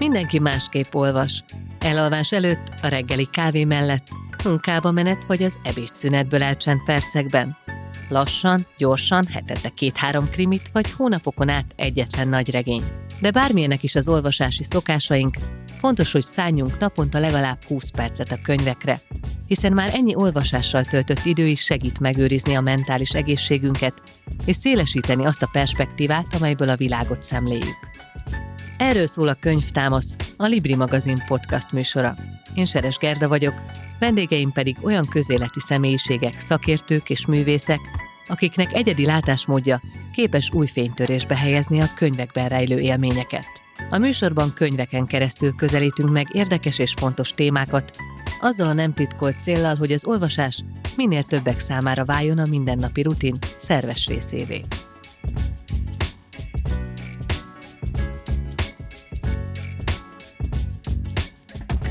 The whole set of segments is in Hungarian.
Mindenki másképp olvas. Elalvás előtt, a reggeli kávé mellett, munkába menet vagy az ebédszünetből elcsent percekben. Lassan, gyorsan, hetente két-három krimit, vagy hónapokon át egyetlen nagy regény. De bármilyenek is az olvasási szokásaink, fontos, hogy szálljunk naponta legalább 20 percet a könyvekre, hiszen már ennyi olvasással töltött idő is segít megőrizni a mentális egészségünket, és szélesíteni azt a perspektívát, amelyből a világot szemléljük. Erről szól a Könyvtámasz, a Libri magazin podcast műsora. Én Seres Gerda vagyok, vendégeim pedig olyan közéleti személyiségek, szakértők és művészek, akiknek egyedi látásmódja képes új fénytörésbe helyezni a könyvekben rejlő élményeket. A műsorban könyveken keresztül közelítünk meg érdekes és fontos témákat, azzal a nem titkolt céllal, hogy az olvasás minél többek számára váljon a mindennapi rutin szerves részévé.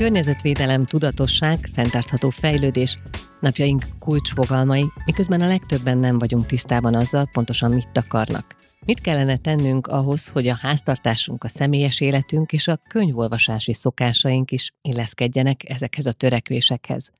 Környezetvédelem, tudatosság, fenntartható fejlődés, napjaink kulcsfogalmai, miközben a legtöbben nem vagyunk tisztában azzal, pontosan mit akarnak. Mit kellene tennünk ahhoz, hogy a háztartásunk, a személyes életünk és a könyvolvasási szokásaink is illeszkedjenek ezekhez a törekvésekhez?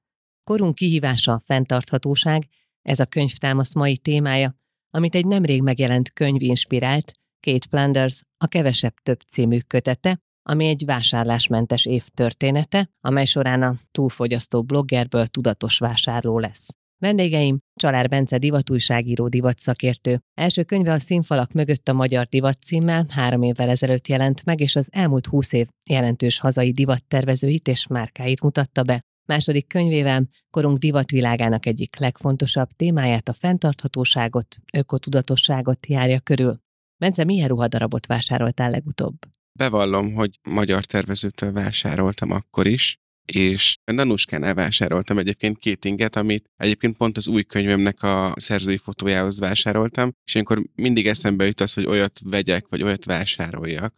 Korunk kihívása a fenntarthatóság, ez a könyvtámasz mai témája, amit egy nemrég megjelent könyv inspirált, Kate Flanders, a Kevesebb Több című kötete, ami egy vásárlásmentes év története, amely során a túlfogyasztó bloggerből tudatos vásárló lesz. Vendégeim Csalár Bence divatújságíró divatszakértő. Első könyve a színfalak mögött a magyar divat címmel három évvel ezelőtt jelent meg, és az elmúlt húsz év jelentős hazai divattervezőit és márkáit mutatta be. Második könyvével korunk divatvilágának egyik legfontosabb témáját, a fenntarthatóságot, ökotudatosságot járja körül. Bence, milyen ruhadarabot vásároltál legutóbb? Bevallom, hogy magyar tervezőtől vásároltam akkor is, és Nanuskán elvásároltam egyébként két inget, amit egyébként pont az új könyvemnek a szerzői fotójához vásároltam, és akkor mindig eszembe jut az, hogy olyat vegyek, vagy olyat vásároljak,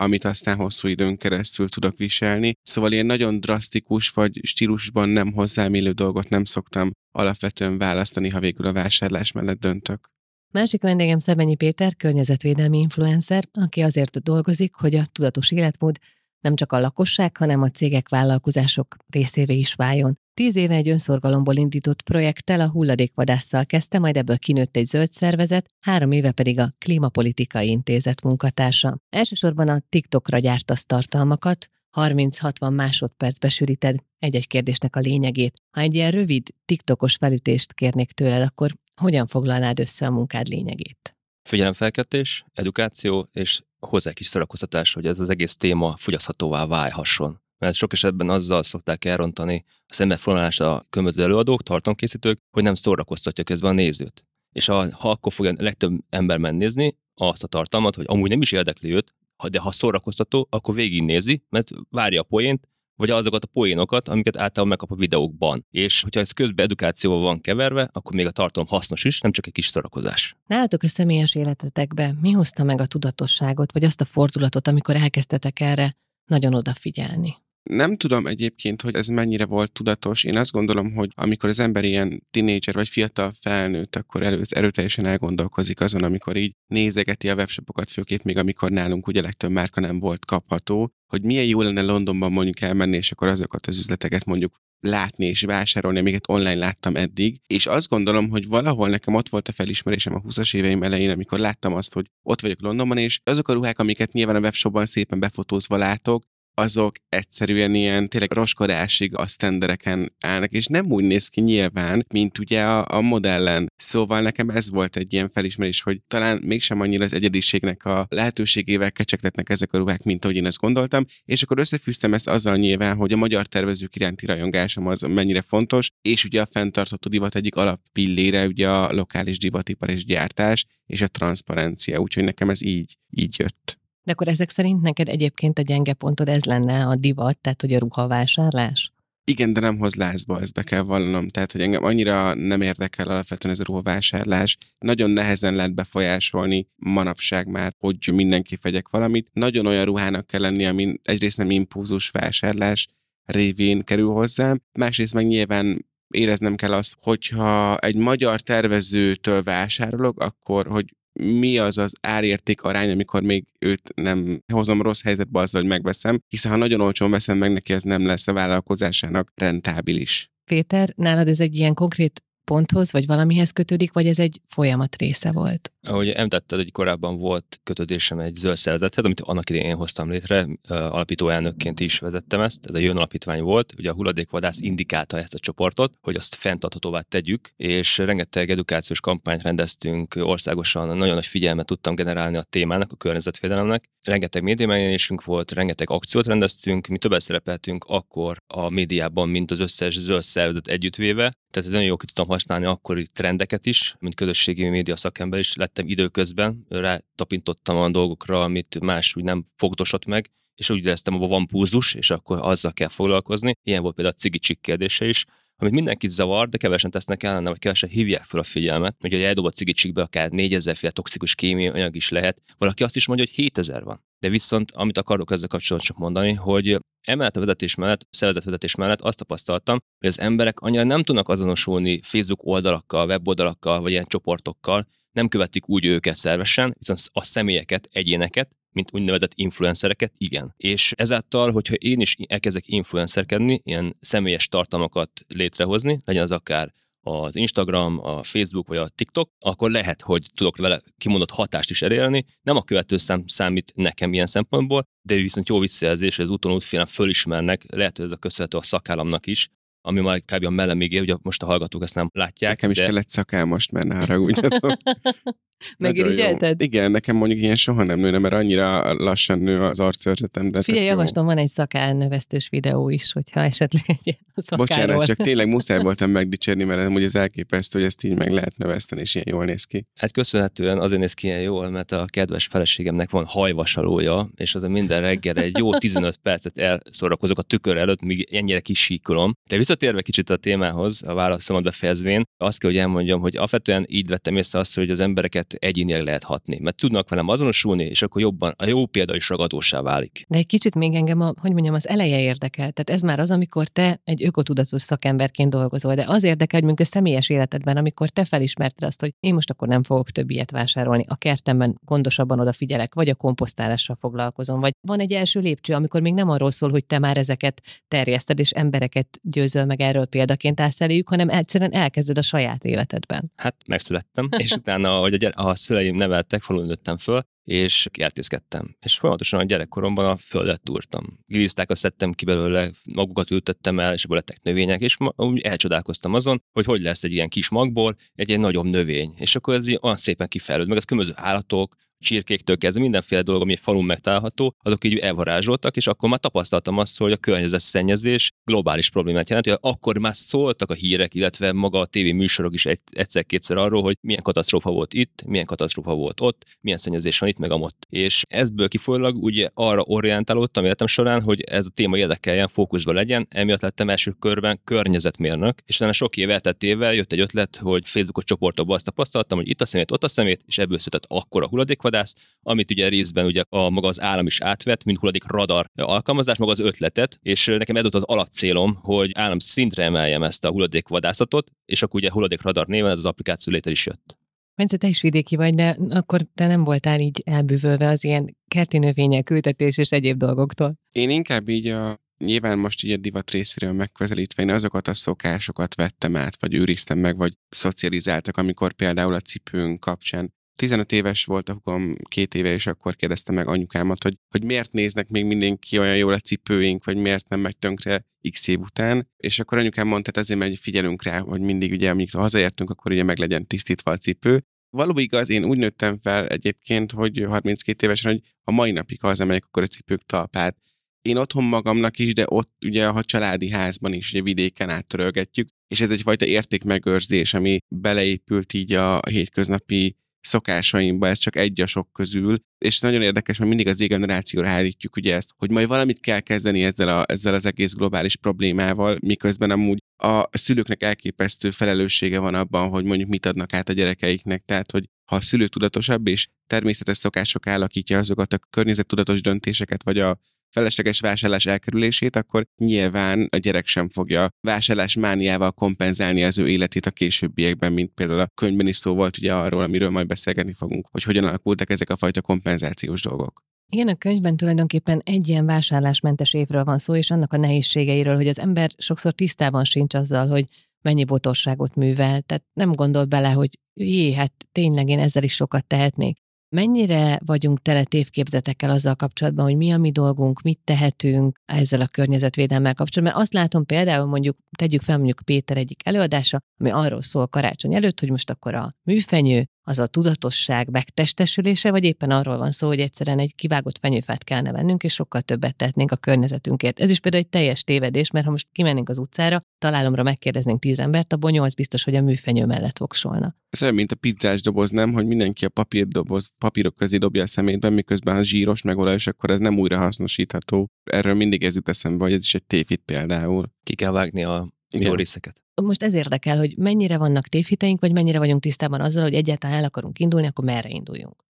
amit aztán hosszú időn keresztül tudok viselni. Szóval ilyen nagyon drasztikus vagy stílusban nem hozzám élő dolgot nem szoktam alapvetően választani, ha végül a vásárlás mellett döntök. Másik vendégem Szebenyi Péter, környezetvédelmi influencer, aki azért dolgozik, hogy a tudatos életmód nem csak a lakosság, hanem a cégek, vállalkozások részévé is váljon. Tíz éve egy önszorgalomból indított projekttel a hulladékvadásszal kezdte, majd ebből kinőtt egy zöld szervezet, három éve pedig a Klímapolitikai Intézet munkatársa. Elsősorban a TikTokra gyártasz tartalmakat, 30-60 másodpercbe sűríted egy-egy kérdésnek a lényegét. Ha egy ilyen rövid TikTokos felütést kérnék tőled, akkor hogyan foglalnád össze a munkád lényegét? Figyelemfelkeltés, edukáció és hozzá egy kis szórakoztatás, hogy ez az egész téma fogyaszthatóvá válhasson. Mert sok esetben azzal szokták elrontani a szembefonalást a különböző előadók, tartalomkészítők, hogy nem szórakoztatja közben a nézőt. És ha, ha akkor fogja a legtöbb ember mennézni azt a tartalmat, hogy amúgy nem is érdekli őt, de ha szórakoztató, akkor végignézi, mert várja a poént, vagy azokat a poénokat, amiket általában megkap a videókban. És hogyha ez közben edukációval van keverve, akkor még a tartalom hasznos is, nem csak egy kis szórakozás. Nálatok a személyes életetekbe mi hozta meg a tudatosságot, vagy azt a fordulatot, amikor elkezdtetek erre nagyon odafigyelni? Nem tudom egyébként, hogy ez mennyire volt tudatos. Én azt gondolom, hogy amikor az ember ilyen tinédzser vagy fiatal felnőtt, akkor elő, erőteljesen elgondolkozik azon, amikor így nézegeti a webshopokat, főképp még amikor nálunk ugye legtöbb márka nem volt kapható, hogy milyen jó lenne Londonban mondjuk elmenni, és akkor azokat az üzleteket mondjuk látni és vásárolni, amiket online láttam eddig, és azt gondolom, hogy valahol nekem ott volt a felismerésem a 20-as éveim elején, amikor láttam azt, hogy ott vagyok Londonban, és azok a ruhák, amiket nyilván a webshopban szépen befotózva látok, azok egyszerűen ilyen tényleg roskodásig a sztendereken állnak, és nem úgy néz ki nyilván, mint ugye a, a modellen. Szóval nekem ez volt egy ilyen felismerés, hogy talán mégsem annyira az egyediségnek a lehetőségével kecsegtetnek ezek a ruhák, mint ahogy én ezt gondoltam, és akkor összefűztem ezt azzal nyilván, hogy a magyar tervezők iránti rajongásom az mennyire fontos, és ugye a fenntartható divat egyik alappillére ugye a lokális divatipar és gyártás, és a transzparencia, úgyhogy nekem ez így, így jött. De akkor ezek szerint neked egyébként a gyenge pontod ez lenne a divat, tehát hogy a ruhavásárlás? Igen, de nem hoz lázba, ezt be kell vallanom. Tehát, hogy engem annyira nem érdekel alapvetően ez a ruhavásárlás. Nagyon nehezen lehet befolyásolni manapság már, hogy mindenki fegyek valamit. Nagyon olyan ruhának kell lenni, ami egyrészt nem impulzus vásárlás révén kerül hozzám, másrészt meg nyilván éreznem kell azt, hogyha egy magyar tervezőtől vásárolok, akkor hogy mi az az árérték arány, amikor még őt nem hozom rossz helyzetbe azzal, hogy megveszem, hiszen ha nagyon olcsón veszem meg neki, az nem lesz a vállalkozásának rentábilis. Péter, nálad ez egy ilyen konkrét ponthoz, vagy valamihez kötődik, vagy ez egy folyamat része volt? Ahogy említetted, hogy korábban volt kötődésem egy zöld szervezethez, amit annak idején én hoztam létre, alapító elnökként is vezettem ezt, ez a Jön Alapítvány volt, ugye a hulladékvadász indikálta ezt a csoportot, hogy azt fenntarthatóvá tegyük, és rengeteg edukációs kampányt rendeztünk országosan, nagyon nagy figyelmet tudtam generálni a témának, a környezetvédelemnek. Rengeteg médiamegjelenisünk volt, rengeteg akciót rendeztünk, mi többet szerepeltünk akkor a médiában, mint az összes zöld szervezet együttvéve, tehát nagyon jól ki tudtam használni akkori trendeket is, mint közösségi média szakember is lettem időközben, rá tapintottam a dolgokra, amit más úgy nem fogdosott meg, és úgy éreztem, hogy van púzus, és akkor azzal kell foglalkozni. Ilyen volt például a cigi kérdése is, amit mindenkit zavar, de kevesen tesznek ellene, vagy kevesen hívják fel a figyelmet. Hogy eldobott cigicsikbe akár 4000 féle toxikus kémiai anyag is lehet. Valaki azt is mondja, hogy 7000 van. De viszont, amit akarok ezzel kapcsolatban csak mondani, hogy emellett a vezetés mellett, szervezetvezetés mellett azt tapasztaltam, hogy az emberek annyira nem tudnak azonosulni Facebook oldalakkal, weboldalakkal, vagy ilyen csoportokkal, nem követik úgy őket szervesen, viszont a személyeket, egyéneket, mint úgynevezett influencereket, igen. És ezáltal, hogyha én is elkezdek influencerkedni, ilyen személyes tartalmakat létrehozni, legyen az akár az Instagram, a Facebook vagy a TikTok, akkor lehet, hogy tudok vele kimondott hatást is elérni. Nem a követő szám számít nekem ilyen szempontból, de viszont jó visszajelzés, hogy az úton útfélen fölismernek, lehet, hogy ez a köszönhető a szakállamnak is, ami már kb. a még ugye most a hallgatók ezt nem látják. Nekem is de... kellett szakál most, mert ne haragudjatok. Megirigyelted? Igen, nekem mondjuk ilyen soha nem nőne, mert annyira lassan nő az arcőrzetem. De Figyelj, javaslom, van egy szakálnövesztős videó is, hogyha esetleg egy szakáról. Bocsánat, csak tényleg muszáj voltam megdicsérni, mert amúgy ez elképesztő, hogy ezt így meg lehet növeszteni, és ilyen jól néz ki. Hát köszönhetően azért néz ki ilyen jól, mert a kedves feleségemnek van hajvasalója, és az a minden reggel egy jó 15 percet elszorakozok a tükör előtt, míg ennyire kisíkolom. De visszatérve kicsit a témához, a válaszomat befejezvén, azt kell, hogy elmondjam, hogy alapvetően így vettem észre azt, hogy az embereket egyénileg lehet hatni, mert tudnak velem azonosulni, és akkor jobban a jó példa is ragadósá válik. De egy kicsit még engem, a, hogy mondjam, az eleje érdekel. Tehát ez már az, amikor te egy ökotudatos szakemberként dolgozol, de az érdekel, hogy a személyes életedben, amikor te felismerted azt, hogy én most akkor nem fogok több ilyet vásárolni, a kertemben gondosabban odafigyelek, vagy a komposztálással foglalkozom, vagy van egy első lépcső, amikor még nem arról szól, hogy te már ezeket terjeszted, és embereket győzöl meg erről példaként állsz eléjük, hanem egyszerűen elkezded a saját életedben. Hát megszülettem, és utána, hogy a, szüleim neveltek, falun nőttem föl, és kertészkedtem. És folyamatosan a gyerekkoromban a földet túrtam. Gilisztákat szedtem ki belőle, magukat ültettem el, és ebből lettek növények, és ma, úgy elcsodálkoztam azon, hogy hogy lesz egy ilyen kis magból egy ilyen nagyobb növény. És akkor ez olyan szépen kifejlőd, meg az különböző állatok, csirkéktől kezdve mindenféle dolog, ami falun megtalálható, azok így elvarázsoltak, és akkor már tapasztaltam azt, hogy a környezetszennyezés globális problémát jelent, hogy akkor már szóltak a hírek, illetve maga a tévé műsorok is egyszer-kétszer arról, hogy milyen katasztrófa volt itt, milyen katasztrófa volt ott, milyen szennyezés van itt, meg amott. És ezből kifolyólag ugye arra orientálódtam életem során, hogy ez a téma érdekeljen, fókuszban legyen, emiatt lettem első körben környezetmérnök, és utána sok év elteltével jött egy ötlet, hogy Facebookos csoportokban azt tapasztaltam, hogy itt a szemét, ott a szemét, és ebből született akkor a hulladékvadász, amit ugye részben ugye a maga az állam is átvett, mint hulladék radar alkalmazás, maga az ötletet, és nekem ez volt az alapcélom, hogy állam szintre emeljem ezt a hulladékvadászatot, és akkor ugye hulladék radar néven ez az applikáció létre is jött. Bence, te is vidéki vagy, de akkor te nem voltál így elbűvölve az ilyen kerti növények, ültetés és egyéb dolgoktól. Én inkább így a Nyilván most így a divat részéről megközelítve én azokat a szokásokat vettem át, vagy őriztem meg, vagy szocializáltak, amikor például a cipőnk kapcsán 15 éves volt a hugom két éve, és akkor kérdezte meg anyukámat, hogy, hogy miért néznek még mindenki olyan jól a cipőink, vagy miért nem megy tönkre x év után. És akkor anyukám mondta, hogy azért, mert figyelünk rá, hogy mindig ugye, amikor hazaértünk, akkor ugye meg legyen tisztítva a cipő. Valóban igaz, én úgy nőttem fel egyébként, hogy 32 évesen, hogy a mai napig hazamegyek, akkor a cipők talpát én otthon magamnak is, de ott ugye a családi házban is, ugye vidéken áttörölgetjük, és ez egyfajta értékmegőrzés, ami beleépült így a hétköznapi szokásaimba, ez csak egy a sok közül, és nagyon érdekes, mert mindig az generációra állítjuk ugye ezt, hogy majd valamit kell kezdeni ezzel, a, ezzel az egész globális problémával, miközben amúgy a szülőknek elképesztő felelőssége van abban, hogy mondjuk mit adnak át a gyerekeiknek, tehát hogy ha a szülő tudatosabb és természetes szokások alakítja azokat a környezettudatos döntéseket, vagy a felesleges vásárlás elkerülését, akkor nyilván a gyerek sem fogja vásárlás mániával kompenzálni az ő életét a későbbiekben, mint például a könyvben is szó volt ugye arról, amiről majd beszélgetni fogunk, hogy hogyan alakultak ezek a fajta kompenzációs dolgok. Igen, a könyvben tulajdonképpen egy ilyen vásárlásmentes évről van szó, és annak a nehézségeiről, hogy az ember sokszor tisztában sincs azzal, hogy mennyi botorságot művel, tehát nem gondol bele, hogy jé, hát tényleg én ezzel is sokat tehetnék. Mennyire vagyunk tele tévképzetekkel azzal kapcsolatban, hogy mi a mi dolgunk, mit tehetünk ezzel a környezetvédelmmel kapcsolatban? Mert azt látom például, mondjuk tegyük fel mondjuk Péter egyik előadása, ami arról szól karácsony előtt, hogy most akkor a műfenyő az a tudatosság megtestesülése, vagy éppen arról van szó, hogy egyszerűen egy kivágott fenyőfát kellene vennünk, és sokkal többet tehetnénk a környezetünkért. Ez is például egy teljes tévedés, mert ha most kimennénk az utcára, találomra megkérdeznénk tíz embert, a bonyolc biztos, hogy a műfenyő mellett voksolna. Ez olyan, mint a pizzás doboz, nem, hogy mindenki a papírdoboz, papírok közé dobja a szemétben, miközben az zsíros és akkor ez nem újra hasznosítható. Erről mindig ez jut eszembe, hogy ez is egy tévhit például. Ki kell vágni a jó részeket. Most ez érdekel, hogy mennyire vannak tévhiteink, vagy mennyire vagyunk tisztában azzal, hogy egyáltalán el akarunk indulni, akkor merre induljunk.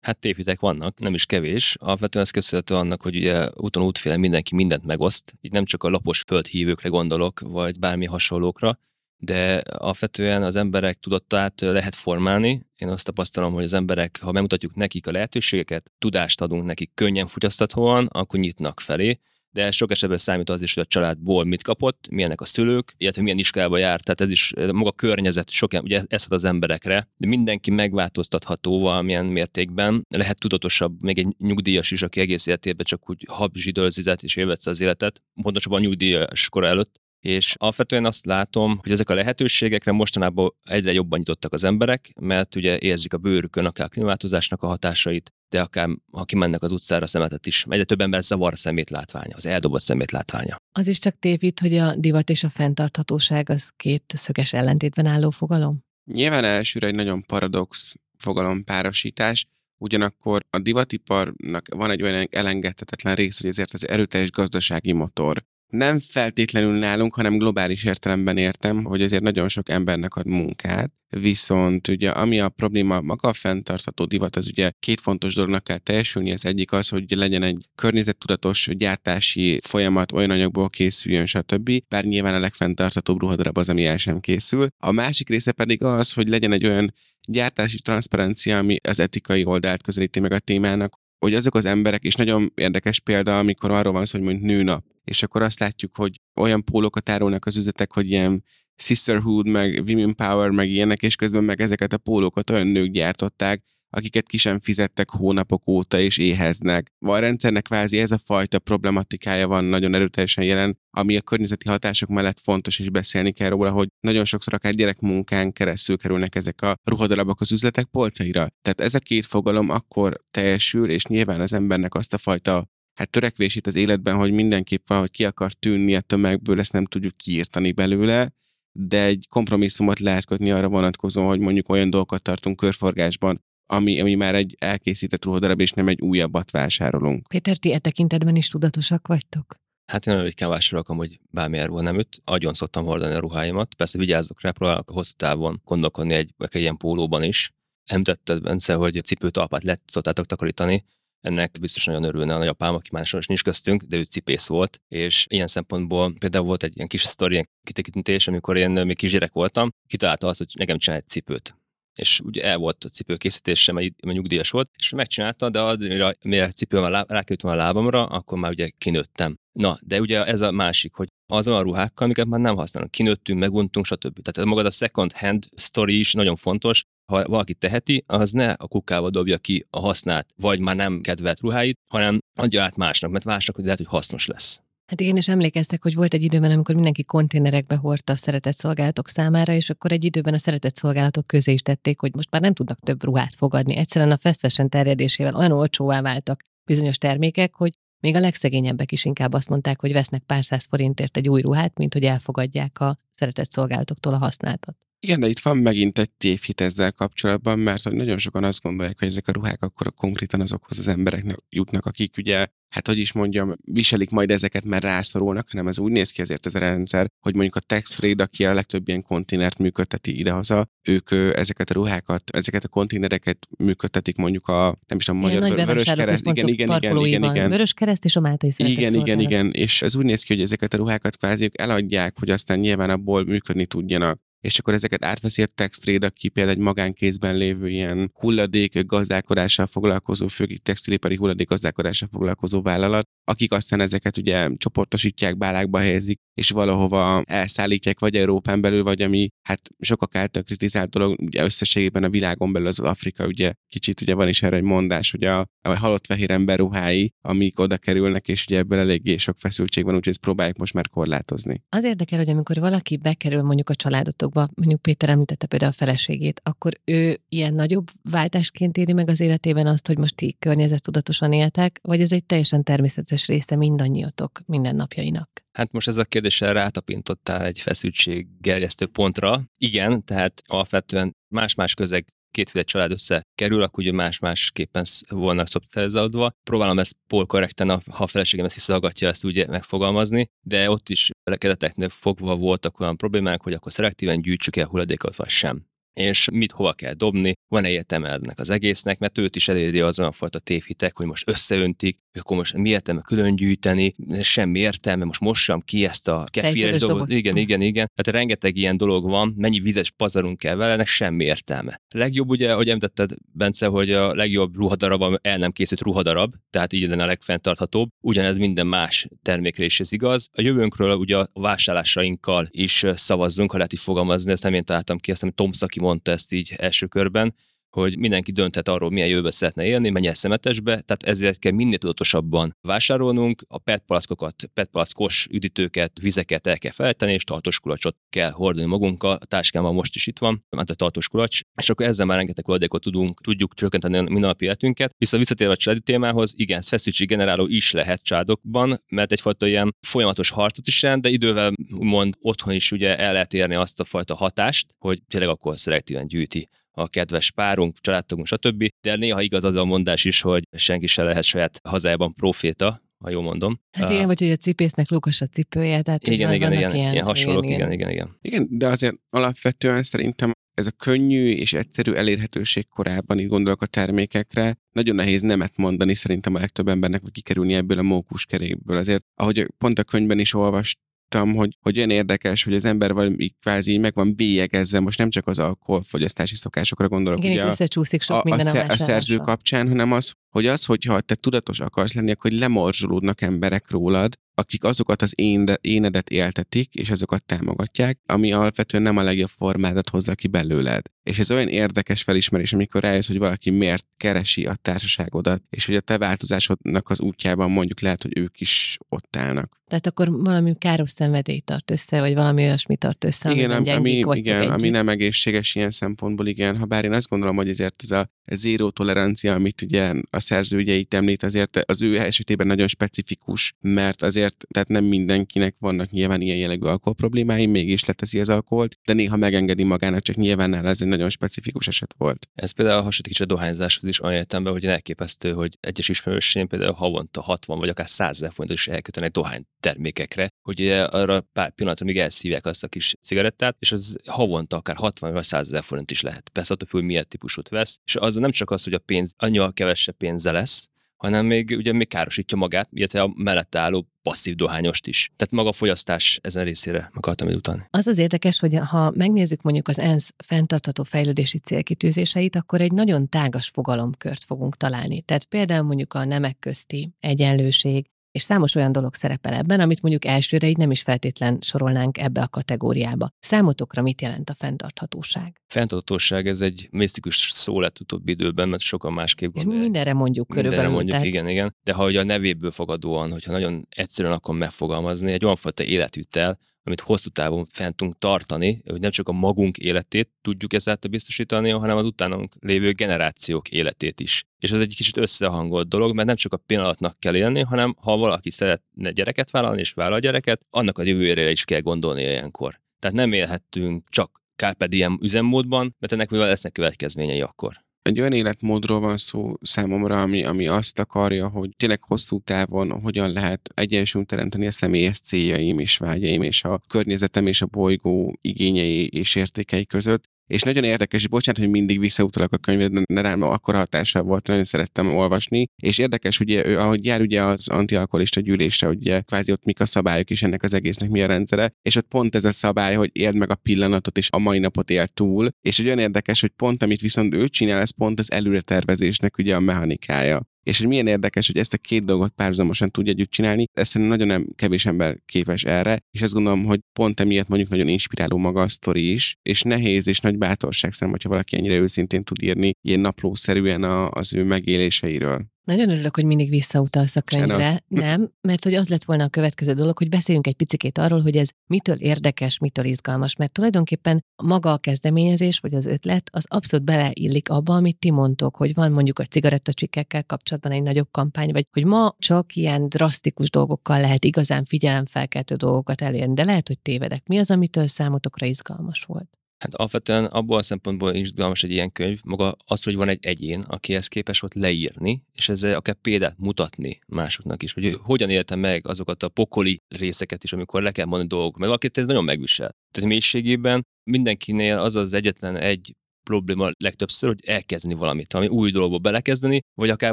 Hát tévhitek vannak, nem is kevés. Alapvetően ez köszönhető annak, hogy ugye úton útféle mindenki mindent megoszt. Így nem csak a lapos földhívőkre gondolok, vagy bármi hasonlókra, de alapvetően az emberek tudatát lehet formálni. Én azt tapasztalom, hogy az emberek, ha bemutatjuk nekik a lehetőségeket, tudást adunk nekik könnyen fogyaszthatóan, akkor nyitnak felé de sok esetben számít az is, hogy a családból mit kapott, milyenek a szülők, illetve milyen iskolába járt, tehát ez is maga a környezet, sok, ugye ez hat az emberekre, de mindenki megváltoztatható valamilyen mértékben, lehet tudatosabb, még egy nyugdíjas is, aki egész életében csak úgy habzsidőzizet és élvezte az életet, pontosabban a nyugdíjas kora előtt, és alapvetően azt látom, hogy ezek a lehetőségekre mostanában egyre jobban nyitottak az emberek, mert ugye érzik a bőrükön akár a klímaváltozásnak a hatásait, de akár ha kimennek az utcára szemetet is, egyre több ember zavar a szemét látványa, az eldobott szemét látványa. Az is csak tévít, hogy a divat és a fenntarthatóság az két szöges ellentétben álló fogalom? Nyilván elsőre egy nagyon paradox fogalompárosítás, ugyanakkor a divatiparnak van egy olyan elengedhetetlen rész, hogy ezért az erőteljes gazdasági motor nem feltétlenül nálunk, hanem globális értelemben értem, hogy ezért nagyon sok embernek ad munkát. Viszont ugye ami a probléma, maga a fenntartható divat, az ugye két fontos dolognak kell teljesülni. Az egyik az, hogy legyen egy környezettudatos gyártási folyamat, olyan anyagból készüljön, stb. Bár nyilván a legfenntarthatóbb ruhadarab az, ami el sem készül. A másik része pedig az, hogy legyen egy olyan gyártási transzparencia, ami az etikai oldalt közelíti meg a témának, hogy azok az emberek, és nagyon érdekes példa, amikor arról van szó, hogy mondjuk nőnap, és akkor azt látjuk, hogy olyan pólókat árulnak az üzletek, hogy ilyen sisterhood, meg women power, meg ilyenek, és közben meg ezeket a pólókat olyan nők gyártották, akiket ki sem fizettek hónapok óta és éheznek. A rendszernek kvázi ez a fajta problematikája van nagyon erőteljesen jelen, ami a környezeti hatások mellett fontos, és beszélni kell róla, hogy nagyon sokszor akár gyerekmunkán keresztül kerülnek ezek a ruhadarabok az üzletek polcaira. Tehát ez a két fogalom akkor teljesül, és nyilván az embernek azt a fajta hát törekvését az életben, hogy mindenképp valahogy ki akar tűnni a tömegből, ezt nem tudjuk kiírtani belőle, de egy kompromisszumot lehet kötni arra vonatkozóan, hogy mondjuk olyan dolgokat tartunk körforgásban, ami, ami már egy elkészített ruhadarab, és nem egy újabbat vásárolunk. Péter, ti e tekintetben is tudatosak vagytok? Hát én olyan ritkán vásárolok, hogy bármilyen ruha nem üt. Agyon szoktam hordani a ruháimat. Persze vigyázok rá, próbálok a hosszú távon gondolkodni egy, egy ilyen pólóban is. Említetted, Bence, hogy a cipőtalpát lett szoktátok takarítani. Ennek biztos nagyon örülne a nagyapám, aki már soros nincs köztünk, de ő cipész volt, és ilyen szempontból például volt egy ilyen kis sztori, ilyen kitekintés, amikor én még kisgyerek voltam, kitalálta azt, hogy nekem csinál egy cipőt és ugye el volt a cipő készítése, mert nyugdíjas volt, és megcsinálta, de addigra, mire a cipő már a lábamra, akkor már ugye kinőttem. Na, de ugye ez a másik, hogy az olyan ruhákkal, amiket már nem használunk, kinőttünk, meguntunk, stb. Tehát magad a second hand story is nagyon fontos, ha valaki teheti, az ne a kukába dobja ki a használt, vagy már nem kedvelt ruháit, hanem adja át másnak, mert másnak lehet, hogy hasznos lesz. Hát igen, és emlékeztek, hogy volt egy időben, amikor mindenki konténerekbe hordta a szeretett szolgálatok számára, és akkor egy időben a szeretett szolgálatok közé is tették, hogy most már nem tudnak több ruhát fogadni. Egyszerűen a fesztesen terjedésével olyan olcsóvá váltak bizonyos termékek, hogy még a legszegényebbek is inkább azt mondták, hogy vesznek pár száz forintért egy új ruhát, mint hogy elfogadják a szeretett szolgálatoktól a használtat. Igen, de itt van megint egy tévhit ezzel kapcsolatban, mert hogy nagyon sokan azt gondolják, hogy ezek a ruhák akkor konkrétan azokhoz az embereknek jutnak, akik ugye hát hogy is mondjam, viselik majd ezeket, mert rászorulnak, hanem ez úgy néz ki ezért ez a rendszer, hogy mondjuk a Tex Trade, aki a legtöbb ilyen konténert működteti idehaza, ők ezeket a ruhákat, ezeket a konténereket működtetik mondjuk a, nem is tudom, magyar vör, vörös kereszt, igen, igen, igen, igen, igen. Vörös kereszt és a Mátai Igen, igen, igen, és ez úgy néz ki, hogy ezeket a ruhákat kvázi eladják, hogy aztán nyilván abból működni tudjanak és akkor ezeket átveszi a Textrade, aki például egy magánkézben lévő ilyen hulladék gazdálkodással foglalkozó, főleg textilipari hulladék gazdálkodással foglalkozó vállalat, akik aztán ezeket ugye csoportosítják, bálákba helyezik, és valahova elszállítják, vagy Európán belül, vagy ami hát sokak által kritizált dolog, ugye összességében a világon belül az, Afrika, ugye kicsit ugye van is erre egy mondás, hogy a, a halott fehér ember ruhái, amik oda kerülnek, és ugye ebből eléggé sok feszültség van, úgyhogy ezt próbáljuk most már korlátozni. Az érdekel, hogy amikor valaki bekerül mondjuk a családotokba, mondjuk Péter említette például a feleségét, akkor ő ilyen nagyobb váltásként éri meg az életében azt, hogy most ti környezettudatosan éltek, vagy ez egy teljesen természetes része mindannyiatok mindennapjainak? Hát most ez a kérdéssel rátapintottál egy feszültséggerjesztő pontra. Igen, tehát alapvetően más-más közeg kétféle család összekerül, akkor ugye más-másképpen volna szocializálódva. Próbálom ezt polkorrekten, ha a feleségem ezt visszahallgatja, ezt úgy megfogalmazni, de ott is kereteknél fogva voltak olyan problémák, hogy akkor szelektíven gyűjtsük el hulladékot, vagy sem és mit hova kell dobni, van-e értelme ennek az egésznek, mert őt is eléri az olyan fajta tévhitek, hogy most összeöntik, akkor most mi értelme külön gyűjteni, semmi értelme, most mossam ki ezt a kefires dobot. Igen, igen, igen. Tehát rengeteg ilyen dolog van, mennyi vizes pazarunk kell vele, ennek semmi értelme. Legjobb ugye, hogy említetted, Bence, hogy a legjobb ruhadarab el nem készült ruhadarab, tehát így lenne a legfenntarthatóbb. Ugyanez minden más termékre is ez igaz. A jövőnkről ugye a vásárlásainkkal is szavazzunk, ha lehet így fogalmazni, ezt nem én találtam ki, ezt nem Tom Szaki mondta ezt így első körben, hogy mindenki dönthet arról, milyen jövőbe szeretne élni, menjen szemetesbe, tehát ezért kell minél tudatosabban vásárolnunk, a PET palaszkokat, PET palackos üdítőket, vizeket el kell felejteni, és tartós kulacsot kell hordani magunkkal. A táskámban most is itt van, mert a tartós kulacs, és akkor ezzel már rengeteg hulladékot tudunk, tudjuk csökkenteni a mindennapi életünket. Viszont visszatérve a családi témához, igen, feszültség generáló is lehet családokban, mert egyfajta ilyen folyamatos harcot is jelent, de idővel mond otthon is ugye el lehet érni azt a fajta hatást, hogy tényleg akkor szelektíven gyűjti a kedves párunk, családtagunk, stb. De néha igaz az a mondás is, hogy senki se lehet saját hazájában proféta, ha jól mondom. Hát igen, uh, vagy hogy a cipésznek lukas a cipője, tehát igen, igen, igen, ilyen, ilyen hasonlók, igen, igen, igen, igen. Igen, de azért alapvetően szerintem ez a könnyű és egyszerű elérhetőség korában, így gondolok a termékekre, nagyon nehéz nemet mondani szerintem a legtöbb embernek, vagy kikerülni ebből a mókus kerékből. Azért, ahogy pont a könyvben is olvast, hallottam, hogy, hogy olyan érdekes, hogy az ember valami kvázi meg van bélyegezve, most nem csak az alkoholfogyasztási szokásokra gondolok, Igen, ugye összecsúszik sok a, minden a, a, a szerző kapcsán, hanem az, hogy az, hogyha te tudatos akarsz lenni, akkor lemorzsolódnak emberek rólad, akik azokat az én, énedet éltetik, és azokat támogatják, ami alapvetően nem a legjobb formádat hozza ki belőled. És ez olyan érdekes felismerés, amikor rájössz, hogy valaki miért keresi a társaságodat, és hogy a te változásodnak az útjában mondjuk lehet, hogy ők is ott állnak. Tehát akkor valami káros szenvedély tart össze, vagy valami olyasmi tart össze, igen, ami, ami, igen, ami nem egészséges ilyen szempontból, igen. Ha bár én azt gondolom, hogy ezért ez a zéró tolerancia, amit ugye a szerző ugye itt említ, azért az ő esetében nagyon specifikus, mert azért tehát nem mindenkinek vannak nyilván ilyen jellegű alkoholproblémái, mégis leteszi az alkoholt, de néha megengedi magának, csak nyilván ez egy nagyon specifikus eset volt. Ez például hasonlít a dohányzáshoz is olyan értelemben, hogy elképesztő, hogy egyes ismerősém például havonta 60 vagy akár 100 ezer forintot is elkötenek dohány termékekre, hogy arra pár pillanatra még elszívják azt a kis cigarettát, és az havonta akár 60 vagy 100 ezer forint is lehet. Persze attól függ, milyen típusút vesz, és az nem csak az, hogy a pénz annyival kevesebb pénze lesz, hanem még ugye még károsítja magát, illetve a mellette álló passzív dohányost is. Tehát maga a fogyasztás ezen részére akartam utalni. Az az érdekes, hogy ha megnézzük mondjuk az ENSZ fenntartható fejlődési célkitűzéseit, akkor egy nagyon tágas fogalomkört fogunk találni. Tehát például mondjuk a nemek közti egyenlőség, és számos olyan dolog szerepel ebben, amit mondjuk elsőre így nem is feltétlen sorolnánk ebbe a kategóriába. Számotokra mit jelent a fenntarthatóság? Fenntarthatóság ez egy misztikus szó lett utóbbi időben, mert sokan másképp gondolják. mindenre mondjuk körülbelül. Mindenre mondjuk, tehát... igen, igen. De ha ugye a nevéből fogadóan, hogyha nagyon egyszerűen akkor megfogalmazni, egy olyan fajta életütel, amit hosszú távon fent tudunk tartani, hogy nem csak a magunk életét tudjuk ezáltal biztosítani, hanem az utánunk lévő generációk életét is. És ez egy kicsit összehangolt dolog, mert nem csak a pillanatnak kell élni, hanem ha valaki szeretne gyereket vállalni és vállal gyereket, annak a jövőjére is kell gondolni ilyenkor. Tehát nem élhettünk csak Carpe Diem üzemmódban, mert ennek mivel lesznek következményei akkor. Egy olyan életmódról van szó számomra, ami, ami azt akarja, hogy tényleg hosszú távon hogyan lehet egyensúlyt teremteni a személyes céljaim és vágyaim és a környezetem és a bolygó igényei és értékei között, és nagyon érdekes, és bocsánat, hogy mindig visszautalak a könyvre, de rám akkor hatással volt, nagyon szerettem olvasni. És érdekes, ugye, ő, ahogy jár ugye az antialkoholista gyűlésre, ugye kvázi ott mik a szabályok, és ennek az egésznek mi a rendszere, és ott pont ez a szabály, hogy érd meg a pillanatot, és a mai napot él túl. És olyan érdekes, hogy pont amit viszont ő csinál, ez pont az előretervezésnek ugye a mechanikája. És hogy milyen érdekes, hogy ezt a két dolgot párhuzamosan tudja együtt csinálni, ezt nagyon nem kevés ember képes erre, és azt gondolom, hogy pont emiatt mondjuk nagyon inspiráló maga a sztori is, és nehéz és nagy bátorság szerintem, hogyha valaki ennyire őszintén tud írni ilyen naplószerűen a, az ő megéléseiről. Nagyon örülök, hogy mindig visszautalsz a könyvre. Nem, mert hogy az lett volna a következő dolog, hogy beszéljünk egy picikét arról, hogy ez mitől érdekes, mitől izgalmas, mert tulajdonképpen maga a kezdeményezés, vagy az ötlet, az abszolút beleillik abba, amit ti mondtok, hogy van mondjuk a cigarettacsikekkel kapcsolatban egy nagyobb kampány, vagy hogy ma csak ilyen drasztikus dolgokkal lehet igazán figyelemfelkeltő dolgokat elérni, de lehet, hogy tévedek. Mi az, amitől számotokra izgalmas volt? Hát alapvetően abból a szempontból izgalmas egy ilyen könyv, maga az, hogy van egy egyén, aki ezt képes volt leírni, és ezzel akár példát mutatni másoknak is, hogy hogyan élte meg azokat a pokoli részeket is, amikor le kell mondani dolgok, meg akit ez nagyon megvisel. Tehát mélységében mindenkinél az az egyetlen egy probléma legtöbbször, hogy elkezdeni valamit, valami új dologba belekezdeni, vagy akár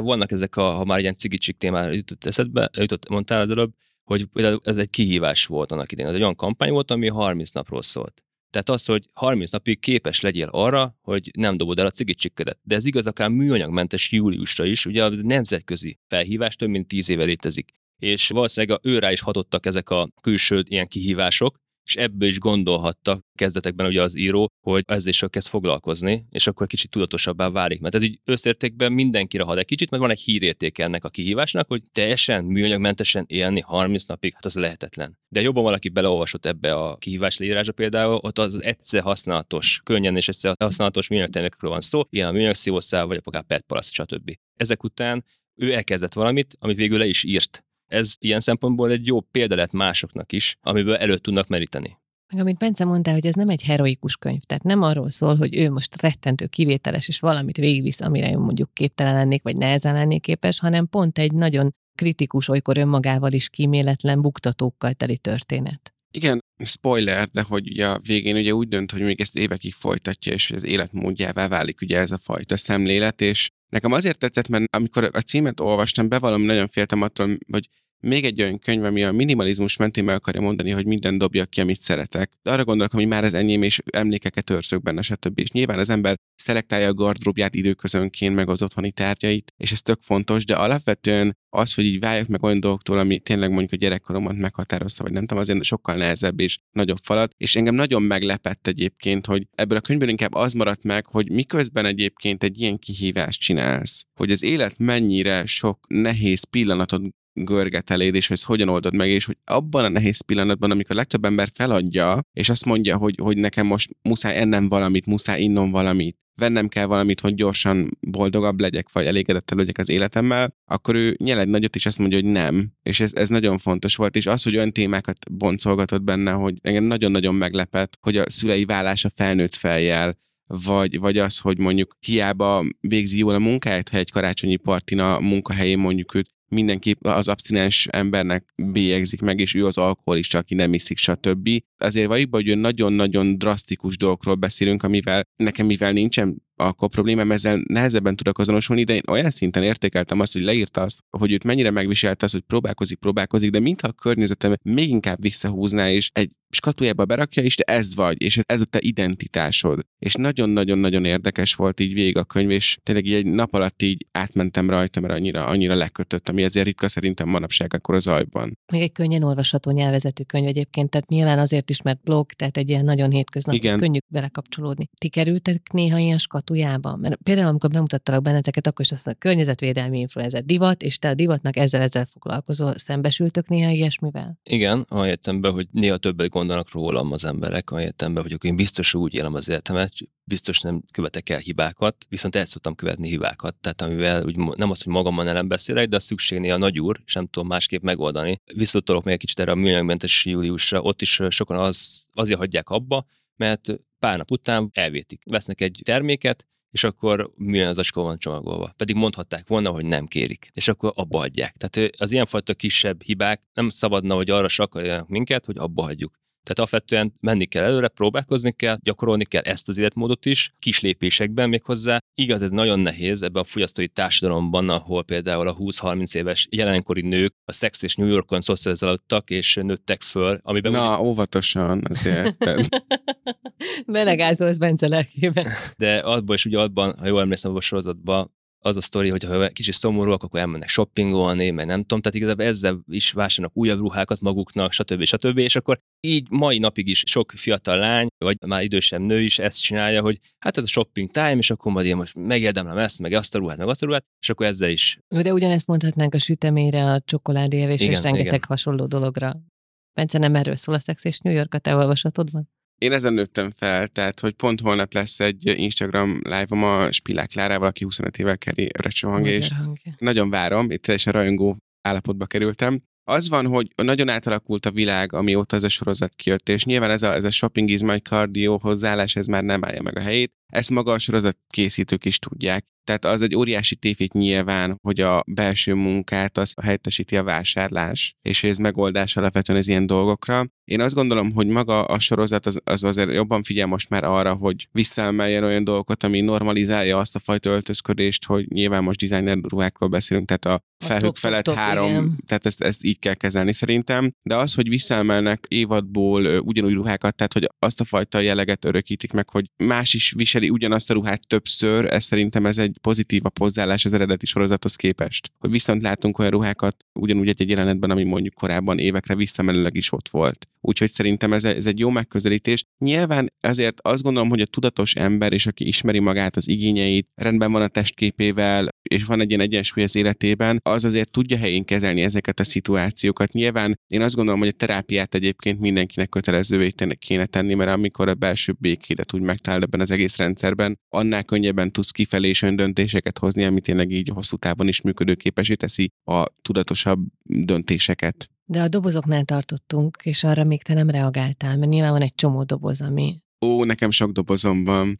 vannak ezek a, ha már ilyen cigicsik témára jutott eszedbe, jutott, mondtál az előbb, hogy ez egy kihívás volt annak idején. Ez egy olyan kampány volt, ami 30 napról szólt. Tehát az, hogy 30 napig képes legyél arra, hogy nem dobod el a cigicsikkedet. De ez igaz akár műanyagmentes júliusra is, ugye a nemzetközi felhívás több mint 10 éve létezik. És valószínűleg ő rá is hatottak ezek a külső ilyen kihívások, és ebből is gondolhatta kezdetekben ugye az író, hogy ezzel is kezd foglalkozni, és akkor kicsit tudatosabbá válik. Mert ez így összértékben mindenkire had egy kicsit, mert van egy hírértéke ennek a kihívásnak, hogy teljesen műanyagmentesen élni 30 napig, hát az lehetetlen. De jobban valaki beleolvasott ebbe a kihívás leírásba például, ott az egyszer használatos, könnyen és egyszer használatos műanyagtermékekről van szó, ilyen a műanyagszívószál, vagy akár PET palaszt, stb. Ezek után ő elkezdett valamit, amit végül le is írt ez ilyen szempontból egy jó példa lett másoknak is, amiből előtt tudnak meríteni. Meg amit Bence mondta, hogy ez nem egy heroikus könyv, tehát nem arról szól, hogy ő most rettentő kivételes, és valamit végigvisz, amire én mondjuk képtelen lennék, vagy nehezen lennék képes, hanem pont egy nagyon kritikus, olykor önmagával is kíméletlen buktatókkal teli történet. Igen, spoiler, de hogy ugye a végén ugye úgy dönt, hogy még ezt évekig folytatja, és hogy az életmódjává válik ugye ez a fajta szemlélet, és Nekem azért tetszett, mert amikor a címet olvastam, bevallom, nagyon féltem attól, hogy még egy olyan könyv, ami a minimalizmus mentén meg akarja mondani, hogy minden dobja ki, amit szeretek. De arra gondolok, hogy már az enyém, és emlékeket őrzök benne, stb. És nyilván az ember szelektálja a gardróbját időközönként, meg az otthoni tárgyait, és ez tök fontos, de alapvetően az, hogy így váljak meg olyan dolgoktól, ami tényleg mondjuk a gyerekkoromat meghatározta, vagy nem tudom, azért sokkal nehezebb és nagyobb falat. És engem nagyon meglepett egyébként, hogy ebből a könyvből inkább az maradt meg, hogy miközben egyébként egy ilyen kihívást csinálsz, hogy az élet mennyire sok nehéz pillanatot görget eléd, és hogy ezt hogyan oldod meg, és hogy abban a nehéz pillanatban, amikor a legtöbb ember feladja, és azt mondja, hogy, hogy nekem most muszáj ennem valamit, muszáj innom valamit, vennem kell valamit, hogy gyorsan boldogabb legyek, vagy elégedettebb legyek az életemmel, akkor ő nyel egy nagyot, és azt mondja, hogy nem. És ez, ez nagyon fontos volt, és az, hogy olyan témákat boncolgatott benne, hogy engem nagyon-nagyon meglepett, hogy a szülei vállása felnőtt fejjel, vagy, vagy az, hogy mondjuk hiába végzi jól a munkáját, ha egy karácsonyi partina a munkahelyén mondjuk őt mindenki az abstinens embernek bélyegzik meg, és ő az alkoholista, aki nem iszik, stb. Azért vagy, hogy nagyon-nagyon drasztikus dolgokról beszélünk, amivel nekem, mivel nincsen akkor problémám ezzel nehezebben tudok azonosulni, de én olyan szinten értékeltem azt, hogy leírta azt, hogy őt mennyire megviselte azt, hogy próbálkozik, próbálkozik, de mintha a környezetem még inkább visszahúzná, és egy skatujába berakja, és te ez vagy, és ez a te identitásod. És nagyon-nagyon-nagyon érdekes volt így végig a könyv, és tényleg így egy nap alatt így átmentem rajta, mert annyira, annyira lekötött, ami ezért ritka szerintem manapság akkor az ajban. Még egy könnyen olvasható nyelvezetű könyv egyébként, tehát nyilván azért is, mert blog, tehát egy ilyen nagyon hétköznapi, könnyű vele kapcsolódni. Ti kerültek néha ilyen skatujában? Mert például, amikor bemutattalak benneteket, akkor is azt mondja, környezetvédelmi influencer divat, és te a divatnak ezzel ezzel foglalkozol, szembesültök néha ilyesmivel? Igen, jöttem be, hogy néha többet gondolnak rólam az emberek, jöttem be, hogy én biztos úgy élem az életemet, biztos nem követek el hibákat, viszont el szoktam követni hibákat. Tehát amivel úgy, nem azt, hogy magammal nem beszélek, de a szükségnél a nagyúr, és nem tudom másképp megoldani. Visszatolok még egy kicsit erre a műanyagmentes júliusra, ott is sokan az, azért hagyják abba, mert pár nap után elvétik. Vesznek egy terméket, és akkor milyen az zacskó van csomagolva. Pedig mondhatták volna, hogy nem kérik, és akkor abba hagyják. Tehát az ilyenfajta kisebb hibák nem szabadna, hogy arra sakaljanak minket, hogy abba hagyjuk. Tehát alapvetően menni kell előre, próbálkozni kell, gyakorolni kell ezt az életmódot is, kis lépésekben még hozzá. Igaz, ez nagyon nehéz ebben a fogyasztói társadalomban, ahol például a 20-30 éves jelenkori nők a Sex és New Yorkon szocializálódtak és nőttek föl, amiben... Na, ugye... óvatosan azért. Belegázolsz Bence lelkében. De abban is ugye abban, ha jól emlékszem, a sorozatban az a sztori, hogy ha kicsit szomorúak, akkor elmennek shoppingolni, meg nem tudom, tehát igazából ezzel is vásárolnak újabb ruhákat maguknak, stb. stb. És akkor így mai napig is sok fiatal lány, vagy már idősebb nő is ezt csinálja, hogy hát ez a shopping time, és akkor majd én most megérdemlem ezt, meg azt a ruhát, meg azt a ruhát, és akkor ezzel is. De ugyanezt mondhatnánk a süteményre, a csokoládéevésre és rengeteg igen. hasonló dologra. Bence, nem erről szól a Sex és New York, a te olvasatod van? Én ezen nőttem fel, tehát hogy pont holnap lesz egy Instagram live-om a Spilák Klárával, aki 25 éve keri hang, és hangja. nagyon várom, itt teljesen rajongó állapotba kerültem. Az van, hogy nagyon átalakult a világ, amióta ez a sorozat kijött, és nyilván ez a, ez a shopping is my cardio hozzáállás, ez már nem állja meg a helyét. Ezt maga a sorozat készítők is tudják. Tehát az egy óriási tévét nyilván, hogy a belső munkát az helyettesíti a vásárlás, és ez megoldás alapvetően az ilyen dolgokra. Én azt gondolom, hogy maga a sorozat az, az azért jobban figyel most már arra, hogy visszaemeljen olyan dolgokat, ami normalizálja azt a fajta öltözködést, hogy nyilván most designer ruhákról beszélünk, tehát a felhők felett top, három, igen. tehát ezt, ezt így kell kezelni szerintem. De az, hogy visszaemelnek évadból ugyanúgy ruhákat, tehát hogy azt a fajta jelleget örökítik meg, hogy más is viseli ugyanazt a ruhát többször, ez szerintem ez egy pozitívabb hozzáállás az eredeti sorozathoz képest. Hogy viszont látunk olyan ruhákat ugyanúgy egy, egy jelenetben, ami mondjuk korábban évekre visszamenőleg is ott volt. Úgyhogy szerintem ez, ez egy jó megközelítés. Nyilván ezért azt gondolom, hogy a tudatos ember, és aki ismeri magát, az igényeit, rendben van a testképével, és van egy ilyen egyensúly az életében, az azért tudja helyén kezelni ezeket a szituációkat. Nyilván én azt gondolom, hogy a terápiát egyébként mindenkinek kötelezővé kéne tenni, mert amikor a belső békédet úgy megtalál ebben az egész rendszerben, annál könnyebben tudsz kifelé és öndöntéseket hozni, ami tényleg így hosszú távon is működőképesé teszi a tudatosabb döntéseket. De a dobozoknál tartottunk, és arra még te nem reagáltál, mert nyilván van egy csomó doboz, ami... Ó, nekem sok dobozom van.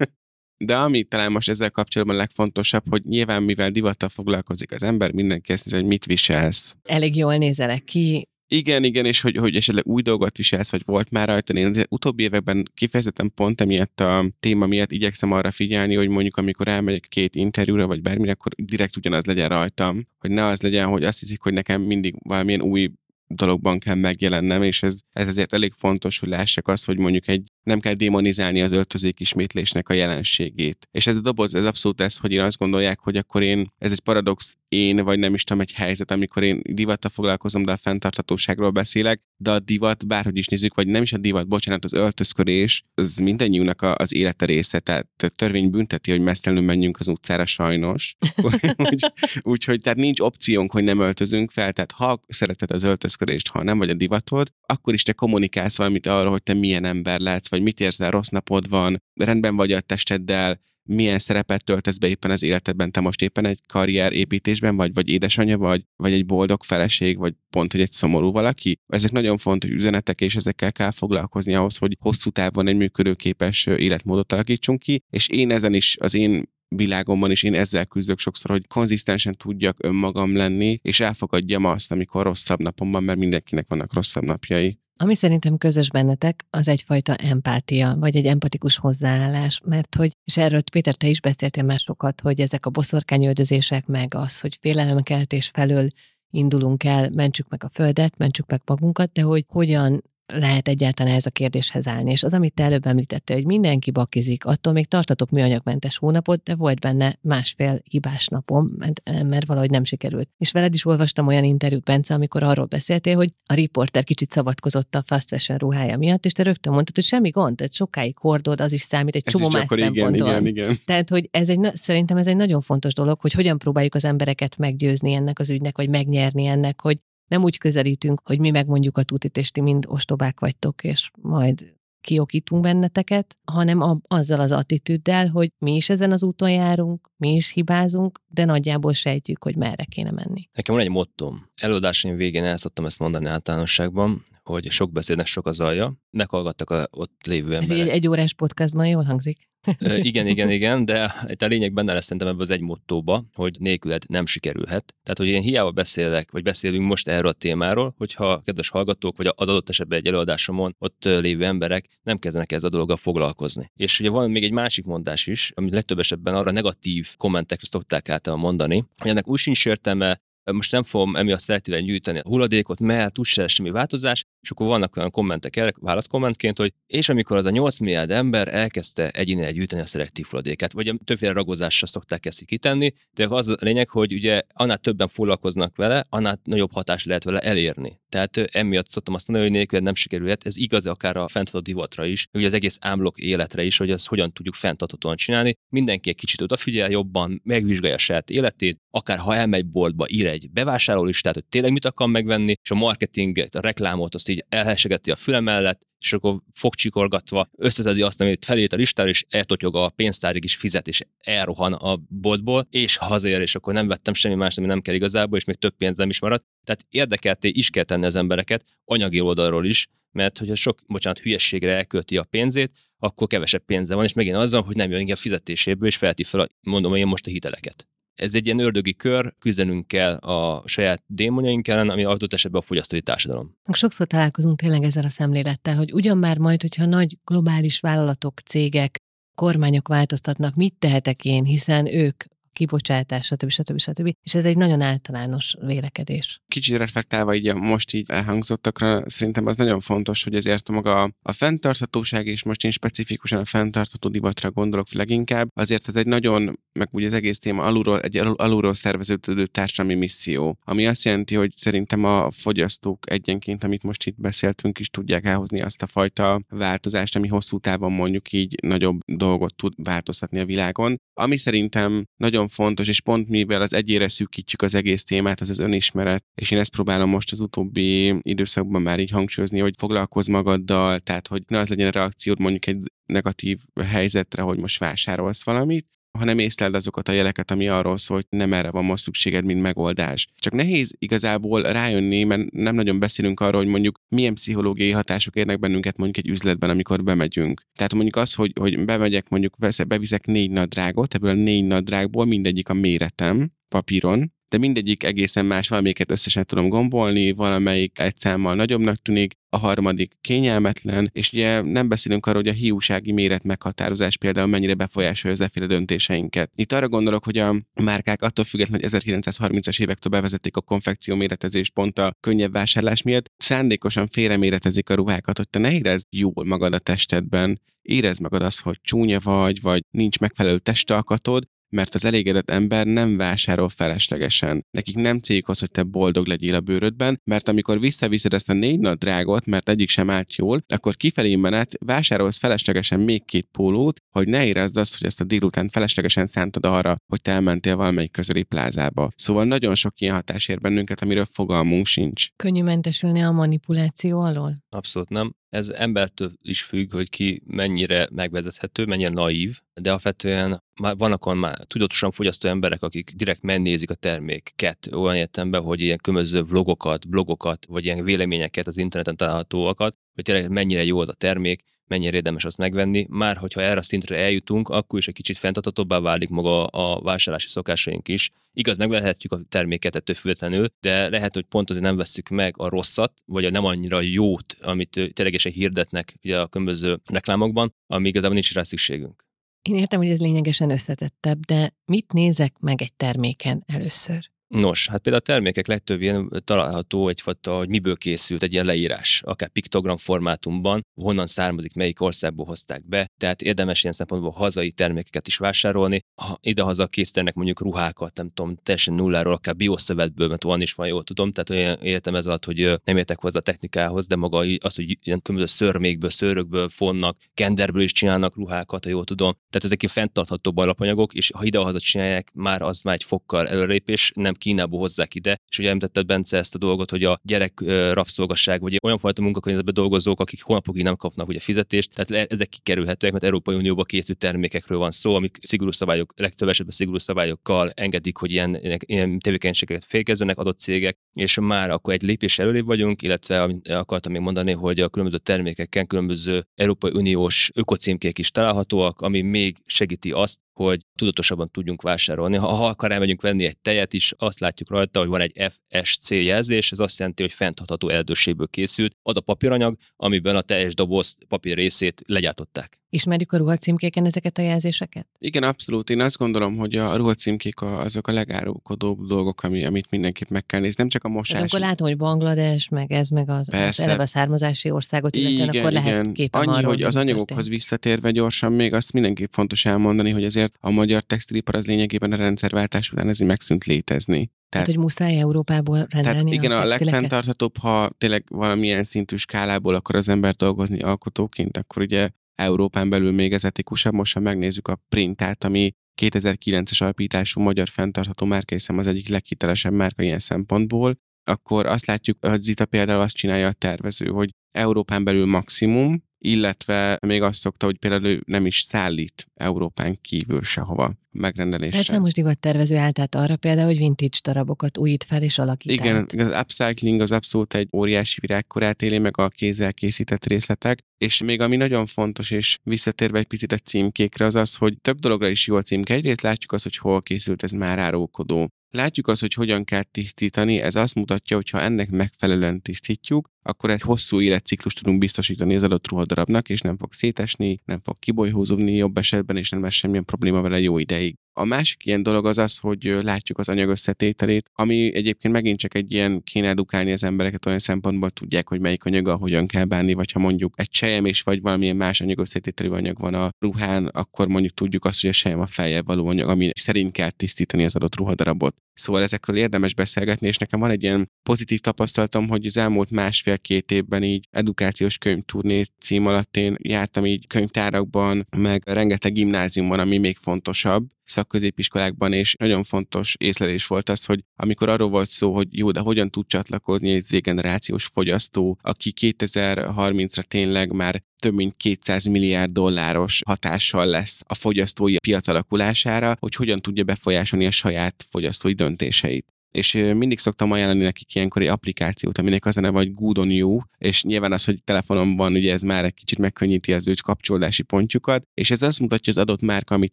De ami talán most ezzel kapcsolatban legfontosabb, hogy nyilván mivel divattal foglalkozik az ember, mindenki ezt néz, hogy mit viselsz. Elég jól nézelek ki, igen, igen, és hogy, hogy esetleg új dolgot viselsz, vagy volt már rajta. Én az utóbbi években kifejezetten pont emiatt a téma miatt igyekszem arra figyelni, hogy mondjuk amikor elmegyek két interjúra, vagy bármire, akkor direkt ugyanaz legyen rajtam. Hogy ne az legyen, hogy azt hiszik, hogy nekem mindig valamilyen új dologban kell megjelennem, és ez, ez azért elég fontos, hogy lássak azt, hogy mondjuk egy nem kell démonizálni az öltözék ismétlésnek a jelenségét. És ez a doboz, ez abszolút ez, hogy én azt gondolják, hogy akkor én, ez egy paradox én, vagy nem is tudom, egy helyzet, amikor én divattal foglalkozom, de a fenntarthatóságról beszélek, de a divat, bárhogy is nézzük, vagy nem is a divat, bocsánat, az öltözködés, az mindannyiunknak az élete része, tehát a törvény bünteti, hogy mesztelenül menjünk az utcára sajnos. Úgyhogy úgy, tehát nincs opciónk, hogy nem öltözünk fel, tehát ha szereted az öltözködést, ha nem vagy a divatod, akkor is te kommunikálsz valamit arról, hogy te milyen ember lehetsz, vagy mit érzel, rossz napod van, rendben vagy a testeddel, milyen szerepet töltesz be éppen az életedben, te most éppen egy karrier építésben vagy, vagy édesanyja vagy, vagy egy boldog feleség, vagy pont, hogy egy szomorú valaki. Ezek nagyon fontos üzenetek, és ezekkel kell foglalkozni ahhoz, hogy hosszú távon egy működőképes életmódot alakítsunk ki, és én ezen is, az én világomban is én ezzel küzdök sokszor, hogy konzisztensen tudjak önmagam lenni, és elfogadjam azt, amikor rosszabb napom van, mert mindenkinek vannak rosszabb napjai. Ami szerintem közös bennetek, az egyfajta empátia, vagy egy empatikus hozzáállás, mert hogy, és erről Péter, te is beszéltél már sokat, hogy ezek a boszorkányöldözések, meg az, hogy félelemkeltés felől indulunk el, mentsük meg a földet, mentsük meg magunkat, de hogy hogyan lehet egyáltalán ez a kérdéshez állni. És az, amit te előbb említette, hogy mindenki bakizik, attól még tartatok műanyagmentes hónapot, de volt benne másfél hibás napom, mert, mert valahogy nem sikerült. És veled is olvastam olyan interjút, Bence, amikor arról beszéltél, hogy a riporter kicsit szabadkozott a fast fashion ruhája miatt, és te rögtön mondtad, hogy semmi gond, tehát sokáig hordod, az is számít, egy ez csomó más igen, igen, igen. Tehát, hogy ez egy, szerintem ez egy nagyon fontos dolog, hogy hogyan próbáljuk az embereket meggyőzni ennek az ügynek, vagy megnyerni ennek, hogy nem úgy közelítünk, hogy mi megmondjuk a tutit, és ti mind ostobák vagytok, és majd kiokítunk benneteket, hanem a, azzal az attitűddel, hogy mi is ezen az úton járunk, mi is hibázunk, de nagyjából sejtjük, hogy merre kéne menni. Nekem van egy mottom. Előadásaim végén el szoktam ezt mondani általánosságban, hogy sok beszédnek sok az alja. Meghallgattak a ott lévő Ez emberek. egy egy órás podcastban jól hangzik. Igen, igen, igen, de itt a lényeg benne lesz szerintem ebbe az egy mottóba, hogy nélküled nem sikerülhet. Tehát, hogy én hiába beszélek, vagy beszélünk most erről a témáról, hogyha kedves hallgatók, vagy az adott esetben egy előadásomon ott lévő emberek nem kezdenek ezzel a dologgal foglalkozni. És ugye van még egy másik mondás is, ami legtöbb esetben arra negatív kommentekre szokták általán mondani, hogy ennek úgy sincs értelme, most nem fogom emiatt szelektíven gyűjteni a hulladékot, mert úgyse semmi változás, és akkor vannak olyan kommentek, erre, válaszkommentként, hogy és amikor az a 8 milliárd ember elkezdte egyénileg gyűjteni a szelektív hulladéket, vagy többféle ragozásra szokták ezt kitenni, de az a lényeg, hogy ugye annál többen foglalkoznak vele, annál nagyobb hatást lehet vele elérni. Tehát emiatt szoktam azt mondani, hogy nélkül nem sikerülhet, ez igaz akár a fenntartható divatra is, ugye az egész ámblok életre is, hogy ezt hogyan tudjuk fenntarthatóan csinálni. Mindenki egy kicsit odafigyel jobban, megvizsgálja a saját életét, akár ha elmegy boltba, ír egy bevásárlólistát, hogy tényleg mit akar megvenni, és a marketinget, a reklámot azt így elhessegeti a füle mellett, és akkor fogcsikorgatva összeszedi azt, amit felét a listára, és eltotyog a pénztárig is fizet, és elrohan a boltból, és hazaér, és akkor nem vettem semmi más, ami nem kell igazából, és még több pénzem is maradt. Tehát érdekelté is kell tenni az embereket, anyagi oldalról is, mert hogyha sok, bocsánat, hülyességre elkölti a pénzét, akkor kevesebb pénze van, és megint azzal, hogy nem jön ki a fizetéséből, és felti fel, a, mondom én most a hiteleket. Ez egy ilyen ördögi kör, küzdenünk kell a saját démonjaink ellen, ami adott esetben a fogyasztói társadalom. Sokszor találkozunk tényleg ezzel a szemlélettel, hogy ugyan már majd, hogyha nagy globális vállalatok, cégek, kormányok változtatnak, mit tehetek én, hiszen ők kibocsátás, stb. stb. stb. És ez egy nagyon általános vélekedés. Kicsit reflektálva így a most így elhangzottakra, szerintem az nagyon fontos, hogy ezért maga a fenntarthatóság, és most én specifikusan a fenntartható divatra gondolok leginkább, azért ez egy nagyon, meg úgy az egész téma alulról, egy alul- alulról szerveződő társadalmi misszió, ami azt jelenti, hogy szerintem a fogyasztók egyenként, amit most itt beszéltünk, is tudják elhozni azt a fajta változást, ami hosszú távon mondjuk így nagyobb dolgot tud változtatni a világon. Ami szerintem nagyon fontos, és pont mivel az egyére szűkítjük az egész témát, az az önismeret, és én ezt próbálom most az utóbbi időszakban már így hangsúlyozni, hogy foglalkozz magaddal, tehát hogy ne az legyen a reakciód mondjuk egy negatív helyzetre, hogy most vásárolsz valamit, hanem észleld azokat a jeleket, ami arról szól, hogy nem erre van most szükséged, mint megoldás. Csak nehéz igazából rájönni, mert nem nagyon beszélünk arról, hogy mondjuk milyen pszichológiai hatások érnek bennünket mondjuk egy üzletben, amikor bemegyünk. Tehát mondjuk az, hogy, hogy bemegyek, mondjuk veszek, beviszek négy nadrágot, ebből a négy nadrágból mindegyik a méretem papíron, de mindegyik egészen más, valamelyiket összesen tudom gombolni, valamelyik egy számmal nagyobbnak tűnik, a harmadik kényelmetlen, és ugye nem beszélünk arról, hogy a hiúsági méret meghatározás például mennyire befolyásolja az efféle döntéseinket. Itt arra gondolok, hogy a márkák attól függetlenül, hogy 1930-as évektől bevezették a konfekció méretezést pont a könnyebb vásárlás miatt, szándékosan félreméretezik a ruhákat, hogy te ne érezd jól magad a testedben, érezd magad azt, hogy csúnya vagy, vagy nincs megfelelő testalkatod, mert az elégedett ember nem vásárol feleslegesen. Nekik nem céljuk az, hogy te boldog legyél a bőrödben, mert amikor visszaviszed ezt a négy nadrágot, mert egyik sem állt jól, akkor kifelé menet vásárolsz feleslegesen még két pólót, hogy ne érezd azt, hogy ezt a délután feleslegesen szántad arra, hogy te elmentél valamelyik közeli plázába. Szóval nagyon sok ilyen hatás ér bennünket, amiről fogalmunk sincs. Könnyű mentesülni a manipuláció alól? Abszolút nem. Ez embertől is függ, hogy ki mennyire megvezethető, mennyire naív, de alapvetően már vannak olyan már tudatosan fogyasztó emberek, akik direkt megnézik a terméket. Olyan értelemben, hogy ilyen különböző vlogokat, blogokat, vagy ilyen véleményeket az interneten találhatóakat, hogy tényleg mennyire jó az a termék, mennyire érdemes azt megvenni. Már hogyha erre a szintre eljutunk, akkor is egy kicsit fenntartatóbbá válik maga a vásárlási szokásaink is. Igaz, megvehetjük a terméket ettől függetlenül, de lehet, hogy pont azért nem vesszük meg a rosszat, vagy a nem annyira jót, amit ténylegesen hirdetnek ugye a különböző reklámokban, ami igazából nincs rá szükségünk. Én értem, hogy ez lényegesen összetettebb, de mit nézek meg egy terméken először? Nos, hát például a termékek legtöbb ilyen található egyfajta, hogy miből készült egy ilyen leírás, akár piktogram formátumban, honnan származik, melyik országból hozták be, tehát érdemes ilyen szempontból hazai termékeket is vásárolni. Ha idehaza készítenek mondjuk ruhákat, nem tudom, teljesen nulláról, akár bioszövetből, mert olyan is van, jól tudom, tehát olyan értem ez alatt, hogy nem értek hozzá a technikához, de maga az, hogy ilyen különböző szörmékből, szőrökből fonnak, kenderből is csinálnak ruhákat, ha jól tudom. Tehát ezek fenntarthatóbb alapanyagok, és ha idehaza csinálják, már az már egy fokkal előrépés, nem nem Kínából hozzák ide. És ugye említetted Bence ezt a dolgot, hogy a gyerek rabszolgasság, vagy olyan fajta munkakörnyezetben dolgozók, akik hónapokig nem kapnak ugye fizetést, tehát ezek kikerülhetőek, mert Európai Unióba készült termékekről van szó, amik szigorú szabályok, legtöbb esetben szigorú szabályokkal engedik, hogy ilyen, ilyen tevékenységeket fékezzenek adott cégek, és már akkor egy lépés előrébb vagyunk, illetve amit akartam még mondani, hogy a különböző termékeken különböző Európai Uniós ökocímkék is találhatóak, ami még segíti azt, hogy tudatosabban tudjunk vásárolni. Ha, ha akar elmegyünk venni egy tejet is, azt látjuk rajta, hogy van egy FSC jelzés, ez azt jelenti, hogy fenntartható erdőségből készült. Az a papíranyag, amiben a teljes doboz papír részét legyártották. Ismerjük a ruhacímkéken ezeket a jelzéseket? Igen, abszolút. Én azt gondolom, hogy a ruhacímkék azok a legárulkodóbb dolgok, ami, amit mindenképp meg kell nézni. Nem csak a mosás. Hát akkor látom, hogy Banglades, meg ez, meg az, az eleve származási országot, illetve akkor lehet képen Annyi, arról, hogy az anyagokhoz történt. visszatérve gyorsan még azt mindenképp fontos elmondani, hogy azért a magyar textilipar az lényegében a rendszerváltás után ez megszűnt létezni. Tehát, tehát, hogy muszáj Európából rendelni Tehát igen, a, a legfenntarthatóbb, ha tényleg valamilyen szintű skálából akar az ember dolgozni alkotóként, akkor ugye Európán belül még ez etikusabb. Most, ha megnézzük a printát, ami 2009-es alapítású magyar fenntartható márka, hiszem az egyik leghitelesebb márka ilyen szempontból, akkor azt látjuk, hogy Zita például azt csinálja a tervező, hogy Európán belül maximum, illetve még azt szokta, hogy például ő nem is szállít Európán kívül sehova megrendelésre. Tehát most divattervező állt át arra például, hogy vintage darabokat újít fel és alakít Igen, át. az upcycling az abszolút egy óriási virágkorát éli meg a kézzel készített részletek, és még ami nagyon fontos, és visszatérve egy picit a címkékre, az az, hogy több dologra is jó a címke. Egyrészt látjuk azt, hogy hol készült, ez már árulkodó. Látjuk azt, hogy hogyan kell tisztítani, ez azt mutatja, hogy ha ennek megfelelően tisztítjuk, akkor egy hosszú életciklus tudunk biztosítani az adott ruhadarabnak, és nem fog szétesni, nem fog kibolyhózódni jobb esetben, és nem lesz semmilyen probléma vele jó ideig. A másik ilyen dolog az az, hogy látjuk az anyag összetételét, ami egyébként megint csak egy ilyen kéne edukálni az embereket olyan szempontból tudják, hogy melyik anyaga hogyan kell bánni, vagy ha mondjuk egy és vagy valamilyen más anyag összetételű anyag van a ruhán, akkor mondjuk tudjuk azt, hogy a sejem a feljebb való anyag, ami szerint kell tisztítani az adott ruhadarabot. Szóval ezekről érdemes beszélgetni, és nekem van egy ilyen pozitív tapasztalatom, hogy az elmúlt másfél-két évben így edukációs könyvturné cím alatt én jártam így könyvtárakban, meg rengeteg gimnáziumban, ami még fontosabb, szakközépiskolákban, és nagyon fontos észlelés volt az, hogy amikor arról volt szó, hogy jó, de hogyan tud csatlakozni egy z-generációs fogyasztó, aki 2030-ra tényleg már több mint 200 milliárd dolláros hatással lesz a fogyasztói piac alakulására, hogy hogyan tudja befolyásolni a saját fogyasztói döntéseit és mindig szoktam ajánlani nekik ilyenkor egy applikációt, aminek az a neve, hogy Good on You, és nyilván az, hogy telefonomban ugye ez már egy kicsit megkönnyíti az ő kapcsolódási pontjukat, és ez azt mutatja, hogy az adott márka, amit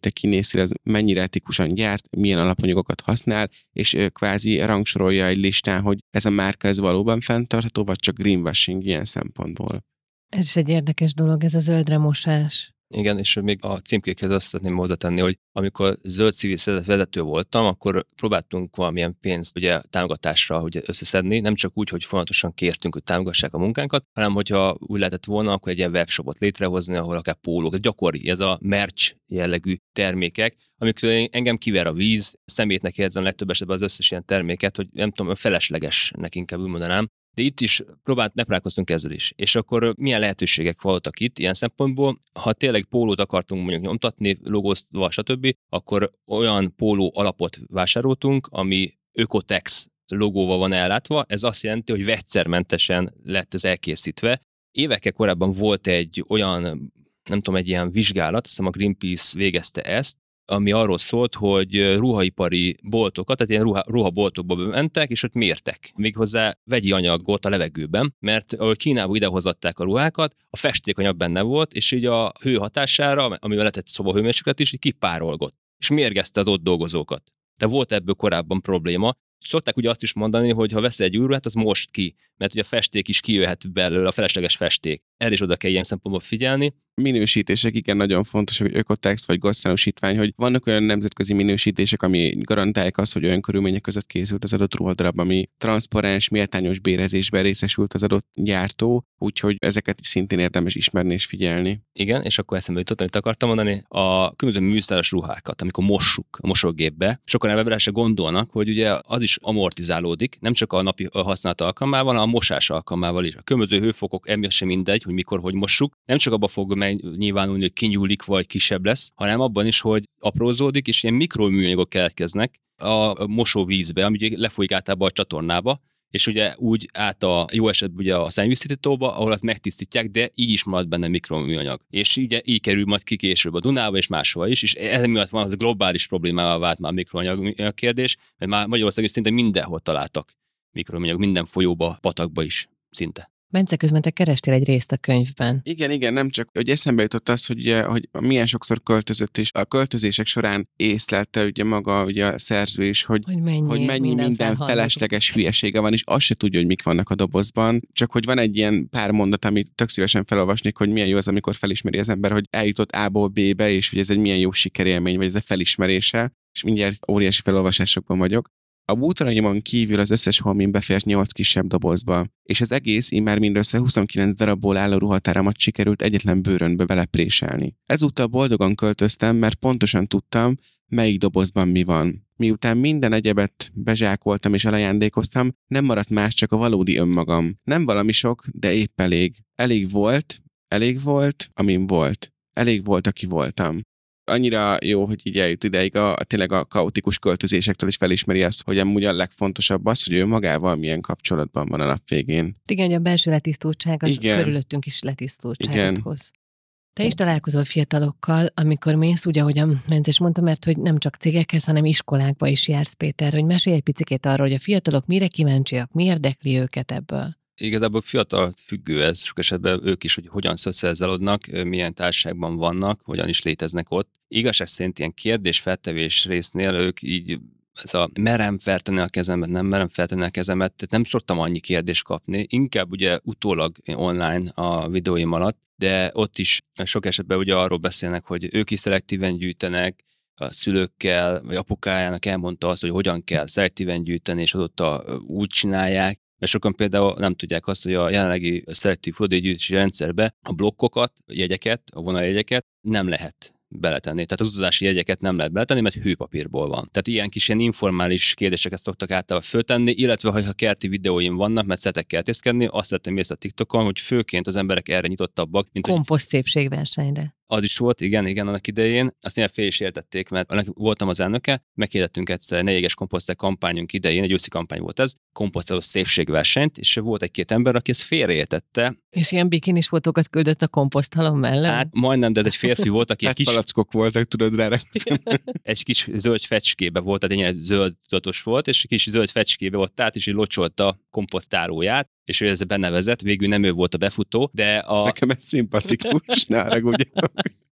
te kinéztél, az mennyire etikusan gyárt, milyen alapanyagokat használ, és kvázi rangsorolja egy listán, hogy ez a márka ez valóban fenntartható, vagy csak greenwashing ilyen szempontból. Ez is egy érdekes dolog, ez a zöldre mosás. Igen, és még a címkékhez azt szeretném hozzátenni, hogy amikor zöld civil szervezet vezető voltam, akkor próbáltunk valamilyen pénzt ugye támogatásra ugye összeszedni, nem csak úgy, hogy folyamatosan kértünk, hogy támogassák a munkánkat, hanem hogyha úgy lehetett volna, akkor egy ilyen webshopot létrehozni, ahol akár pólók, ez gyakori, ez a merch jellegű termékek, amikor engem kiver a víz, szemétnek érzem legtöbb esetben az összes ilyen terméket, hogy nem tudom, feleslegesnek inkább úgy mondanám, de itt is próbált, megpróbálkoztunk ezzel is. És akkor milyen lehetőségek voltak itt ilyen szempontból? Ha tényleg pólót akartunk mondjuk nyomtatni, logózva, stb., akkor olyan póló alapot vásároltunk, ami Ökotex logóval van ellátva, ez azt jelenti, hogy vegyszermentesen lett ez elkészítve. Évekkel korábban volt egy olyan nem tudom, egy ilyen vizsgálat, azt hiszem a Greenpeace végezte ezt, ami arról szólt, hogy ruhaipari boltokat, tehát ilyen ruha, ruhaboltokba mentek, és ott mértek. Méghozzá vegyi anyagot a levegőben, mert ahogy Kínába idehozatták a ruhákat, a festékanyag benne volt, és így a hő hatására, amivel lehetett szobahőmérséklet is, így kipárolgott, és mérgezte az ott dolgozókat. De volt ebből korábban probléma, Szokták ugye azt is mondani, hogy ha veszel egy űrruhát, az most ki, mert ugye a festék is kijöhet belőle, a felesleges festék. Erre is oda kell ilyen szempontból figyelni minősítések igen nagyon fontos, hogy ökotext vagy gazdaságosítvány, hogy vannak olyan nemzetközi minősítések, ami garantálják azt, hogy olyan körülmények között készült az adott ruhadarab, ami transzparens, méltányos bérezésben részesült az adott gyártó, úgyhogy ezeket szintén érdemes ismerni és figyelni. Igen, és akkor eszembe jutott, amit akartam mondani, a különböző műszeres ruhákat, amikor mossuk a mosógépbe, sokan ebben se gondolnak, hogy ugye az is amortizálódik, nem csak a napi használat alkalmával, hanem a mosás alkalmával is. A különböző hőfokok emiatt sem mindegy, hogy mikor, hogy mossuk. Nem csak abba fog nyilvánulni, hogy kinyúlik vagy kisebb lesz, hanem abban is, hogy aprózódik, és ilyen mikroműanyagok keletkeznek, a mosóvízbe, ami lefolyik általában a csatornába, és ugye úgy át a jó esetben ugye a szennyvíztisztítóba, ahol azt megtisztítják, de így is marad benne mikroműanyag. És ugye így kerül majd ki később a Dunába és máshova is, és ez miatt van az a globális problémával vált már a mikroműanyag kérdés, mert már Magyarországon szinte mindenhol találtak mikroműanyag, minden folyóba, patakba is szinte. Bence, közben te kerestél egy részt a könyvben. Igen, igen, nem csak, hogy eszembe jutott az, hogy, hogy milyen sokszor költözött, és a költözések során észlelte ugye maga ugye a szerző is, hogy, Hogy mennyi, hogy mennyi minden, minden felesleges hülyesége van, és azt se tudja, hogy mik vannak a dobozban. Csak hogy van egy ilyen pár mondat, amit tök szívesen felolvasnék, hogy milyen jó az, amikor felismeri az ember, hogy eljutott A-ból B-be, és hogy ez egy milyen jó sikerélmény, vagy ez a felismerése, és mindjárt óriási felolvasásokban vagyok. A bútoraimon kívül az összes holmin befért 8 kisebb dobozba, és az egész immár mindössze 29 darabból álló ruhatáramat sikerült egyetlen bőrönbe belepréselni. Ezúttal boldogan költöztem, mert pontosan tudtam, melyik dobozban mi van. Miután minden egyebet bezsákoltam és elajándékoztam, nem maradt más, csak a valódi önmagam. Nem valami sok, de épp elég. Elég volt, elég volt, amin volt. Elég volt, aki voltam annyira jó, hogy így eljut ideig a, a tényleg a kaotikus költözésektől is felismeri azt, hogy amúgy a legfontosabb az, hogy ő magával milyen kapcsolatban van a nap végén. Igen, hogy a belső letisztultság az Igen. körülöttünk is letisztultságot hoz. Te is találkozol fiatalokkal, amikor mész, úgy, ahogy a Mences mondta, mert hogy nem csak cégekhez, hanem iskolákba is jársz, Péter, hogy mesélj egy picit arról, hogy a fiatalok mire kíváncsiak, mi érdekli őket ebből igazából fiatal függő ez, sok esetben ők is, hogy hogyan szocializálódnak, milyen társaságban vannak, hogyan is léteznek ott. Igazság szerint ilyen kérdés-feltevés résznél ők így ez a merem feltenni a kezemet, nem merem feltenni a kezemet, tehát nem szoktam annyi kérdést kapni, inkább ugye utólag online a videóim alatt, de ott is sok esetben ugye arról beszélnek, hogy ők is szelektíven gyűjtenek, a szülőkkel, vagy apukájának elmondta azt, hogy hogyan kell szelektíven gyűjteni, és azóta úgy csinálják, mert sokan például nem tudják azt, hogy a jelenlegi szelektív hulladékgyűjtési rendszerbe a blokkokat, a jegyeket, a vonaljegyeket nem lehet beletenni. Tehát az utazási jegyeket nem lehet beletenni, mert hőpapírból van. Tehát ilyen kis ilyen informális kérdéseket szoktak általában föltenni, illetve ha kerti videóim vannak, mert szeretek kertészkedni, azt szeretném észre a TikTokon, hogy főként az emberek erre nyitottabbak. Mint Komposzt szépségversenyre. Az is volt, igen, igen, annak idején. Azt néha fél is értették, mert annak voltam az elnöke, meghirdettünk egyszer ne éges komposzter kampányunk idején, egy őszi kampány volt ez, komposztáló szépségversenyt, és volt egy-két ember, aki ezt félreértette. És ilyen bikinis fotókat küldött a komposzthalom mellett? Hát majdnem, de ez egy férfi volt, aki egy kis... palackok voltak, tudod rá. egy kis zöld fecskébe volt, tehát egy zöld tudatos volt, és egy kis zöld fecskébe volt, tehát is így locsolta komposztálóját, és ő ezzel benevezett, végül nem ő volt a befutó, de a... Nekem ez szimpatikus, ne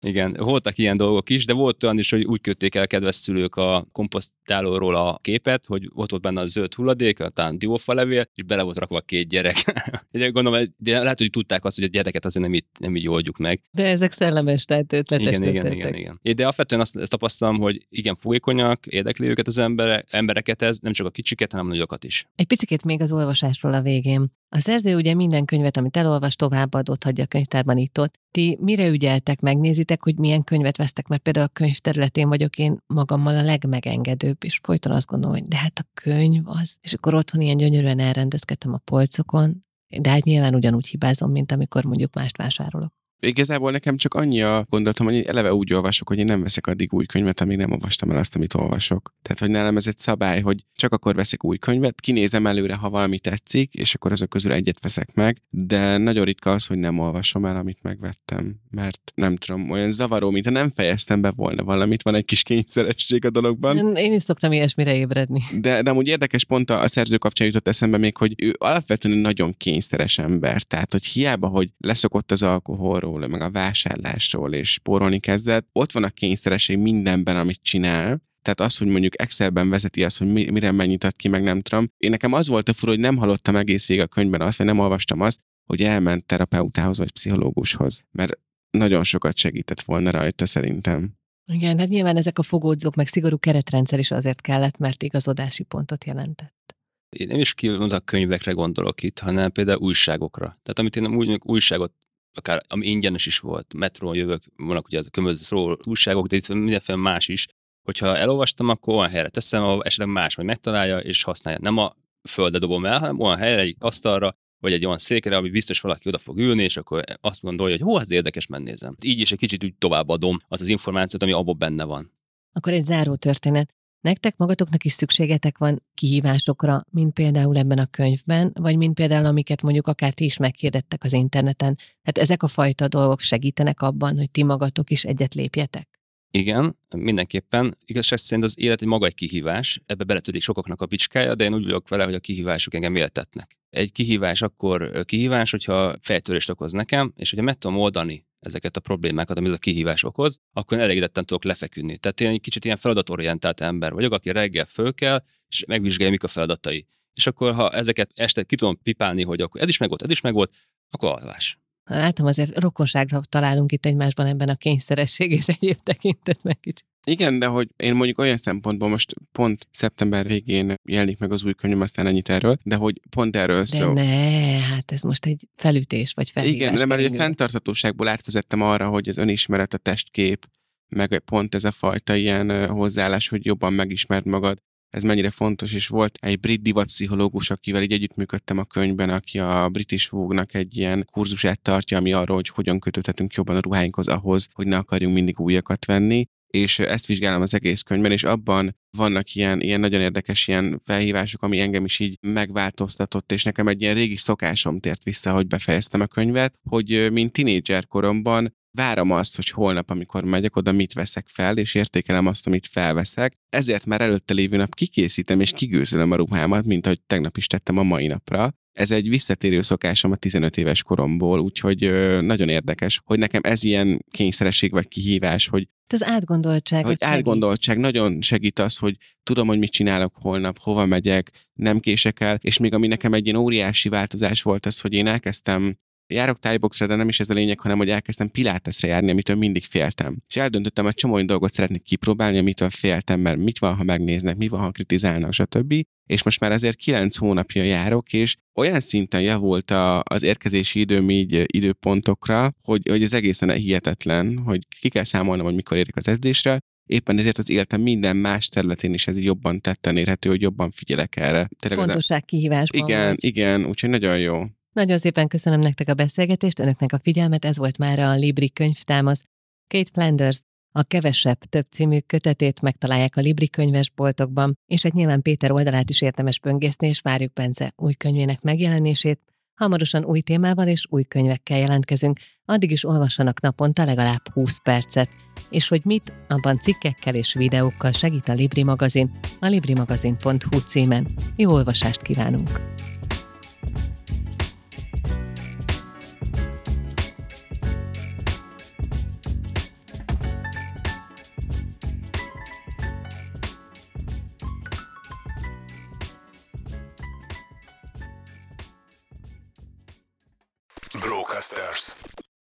igen, voltak ilyen dolgok is, de volt olyan is, hogy úgy kötték el a kedves szülők a komposztálóról a képet, hogy ott volt benne a zöld hulladék, talán diófa levél, és bele volt rakva a két gyerek. de gondolom, de lehet, hogy tudták azt, hogy a gyereket azért nem így, nem így oldjuk meg. De ezek szellemes lehet ötletes igen, igen, igen, igen, De alapvetően azt, azt tapasztalom, hogy igen, fogékonyak, érdekli őket az emberek, embereket ez, nem csak a kicsiket, hanem a nagyokat is. Egy picit még az olvasásról a végén. A szerző ugye minden könyvet, amit elolvas, továbbadott, hagyja a könyvtárban itt ott. Ti mire ügyeltek, megnézitek, hogy milyen könyvet vesztek, mert például a könyv területén vagyok én magammal a legmegengedőbb, és folyton azt gondolom, hogy de hát a könyv az. És akkor otthon ilyen gyönyörűen elrendezkedtem a polcokon, de hát nyilván ugyanúgy hibázom, mint amikor mondjuk mást vásárolok. Igazából nekem csak annyi a gondolatom, hogy eleve úgy olvasok, hogy én nem veszek addig új könyvet, amíg nem olvastam el azt, amit olvasok. Tehát, hogy nálam ez egy szabály, hogy csak akkor veszek új könyvet, kinézem előre, ha valami tetszik, és akkor azok közül egyet veszek meg, de nagyon ritka az, hogy nem olvasom el, amit megvettem, mert nem tudom, olyan zavaró, mintha nem fejeztem be volna valamit, van egy kis kényszeresség a dologban. Én is szoktam ilyesmire ébredni. De, de amúgy érdekes pont a, a szerző kapcsán jutott eszembe még, hogy ő alapvetően nagyon kényszeres ember, tehát hogy hiába, hogy leszokott az alkoholról, spóroló, meg a vásárlásról, és spórolni kezdett, ott van a kényszeresség mindenben, amit csinál, tehát az, hogy mondjuk Excelben vezeti azt, hogy mire mennyit ad ki, meg nem tudom. Én nekem az volt a fura, hogy nem hallottam egész végig a könyvben azt, vagy nem olvastam azt, hogy elment terapeutához vagy pszichológushoz, mert nagyon sokat segített volna rajta szerintem. Igen, hát nyilván ezek a fogódzók, meg szigorú keretrendszer is azért kellett, mert igazodási pontot jelentett. Én nem is a könyvekre gondolok itt, hanem például újságokra. Tehát amit én úgy újságot akár ami ingyenes is volt, metrón jövök, vannak ugye a különböző újságok, de itt mindenféle más is. Hogyha elolvastam, akkor olyan helyre teszem, ahol esetleg más majd megtalálja és használja. Nem a földre dobom el, hanem olyan helyre, egy asztalra, vagy egy olyan székre, ami biztos valaki oda fog ülni, és akkor azt gondolja, hogy hó, ez érdekes, mennézem. Így is egy kicsit úgy továbbadom az az információt, ami abban benne van. Akkor egy záró történet. Nektek magatoknak is szükségetek van kihívásokra, mint például ebben a könyvben, vagy mint például amiket mondjuk akár ti is meghirdettek az interneten. Hát ezek a fajta dolgok segítenek abban, hogy ti magatok is egyet lépjetek? Igen, mindenképpen. Igazság szerint az élet egy maga egy kihívás, ebbe beletödik sokaknak a bicskája, de én úgy vagyok vele, hogy a kihívások engem éltetnek. Egy kihívás akkor kihívás, hogyha fejtörést okoz nekem, és hogyha meg tudom oldani ezeket a problémákat, amit a kihívás okoz, akkor elégedetten tudok lefeküdni. Tehát én egy kicsit ilyen feladatorientált ember vagyok, aki reggel föl kell, és megvizsgálja, mik a feladatai. És akkor, ha ezeket este ki tudom pipálni, hogy akkor ez is megvolt, ez is megvolt, akkor alvás. Látom, azért rokonságra találunk itt egymásban ebben a kényszeresség és egyéb tekintetben kicsit. Igen, de hogy én mondjuk olyan szempontból most pont szeptember végén jelenik meg az új könyvem, aztán ennyit erről, de hogy pont erről de szól. ne, hát ez most egy felütés vagy felhívás. Igen, de mert ugye fenntarthatóságból átvezettem arra, hogy az önismeret, a testkép, meg pont ez a fajta ilyen hozzáállás, hogy jobban megismerd magad, ez mennyire fontos, és volt egy brit divatpszichológus, akivel így együttműködtem a könyvben, aki a British Vogue-nak egy ilyen kurzusát tartja, ami arról, hogy hogyan kötődhetünk jobban a ruháinkhoz ahhoz, hogy ne akarjunk mindig újakat venni. És ezt vizsgálom az egész könyvben, és abban vannak ilyen, ilyen nagyon érdekes ilyen felhívások, ami engem is így megváltoztatott, és nekem egy ilyen régi szokásom tért vissza, hogy befejeztem a könyvet, hogy mint tinédzser koromban várom azt, hogy holnap, amikor megyek oda, mit veszek fel, és értékelem azt, amit felveszek. Ezért már előtte lévő nap kikészítem és kigőzölöm a ruhámat, mint ahogy tegnap is tettem a mai napra. Ez egy visszatérő szokásom a 15 éves koromból, úgyhogy ö, nagyon érdekes, hogy nekem ez ilyen kényszeresség vagy kihívás, hogy Hát az átgondoltság. hogy segít. átgondoltság nagyon segít az, hogy tudom, hogy mit csinálok holnap, hova megyek, nem kések el, és még ami nekem egy ilyen óriási változás volt az, hogy én elkezdtem járok tájboxra, de nem is ez a lényeg, hanem hogy elkezdtem pilátesre járni, amitől mindig féltem. És eldöntöttem, hogy csomó dolgot szeretnék kipróbálni, amitől féltem, mert mit van, ha megnéznek, mi van, ha kritizálnak, stb. És most már azért kilenc hónapja járok, és olyan szinten javult a, az érkezési időm így időpontokra, hogy, hogy ez egészen hihetetlen, hogy ki kell számolnom, hogy mikor érik az edzésre, éppen ezért az életem minden más területén is ez jobban tetten érhető, hogy jobban figyelek erre. Tényleg Pontosság kihívásban igen, vagy. igen, úgyhogy nagyon jó. Nagyon szépen köszönöm nektek a beszélgetést, önöknek a figyelmet, ez volt már a Libri könyvtámasz. Kate Flanders a Kevesebb több című kötetét megtalálják a Libri könyvesboltokban, és egy nyilván Péter oldalát is érdemes böngészni, és várjuk Bence új könyvének megjelenését. Hamarosan új témával és új könyvekkel jelentkezünk, addig is olvassanak naponta legalább 20 percet. És hogy mit, abban cikkekkel és videókkal segít a Libri magazin, a librimagazin.hu címen. Jó olvasást kívánunk! Rockasters.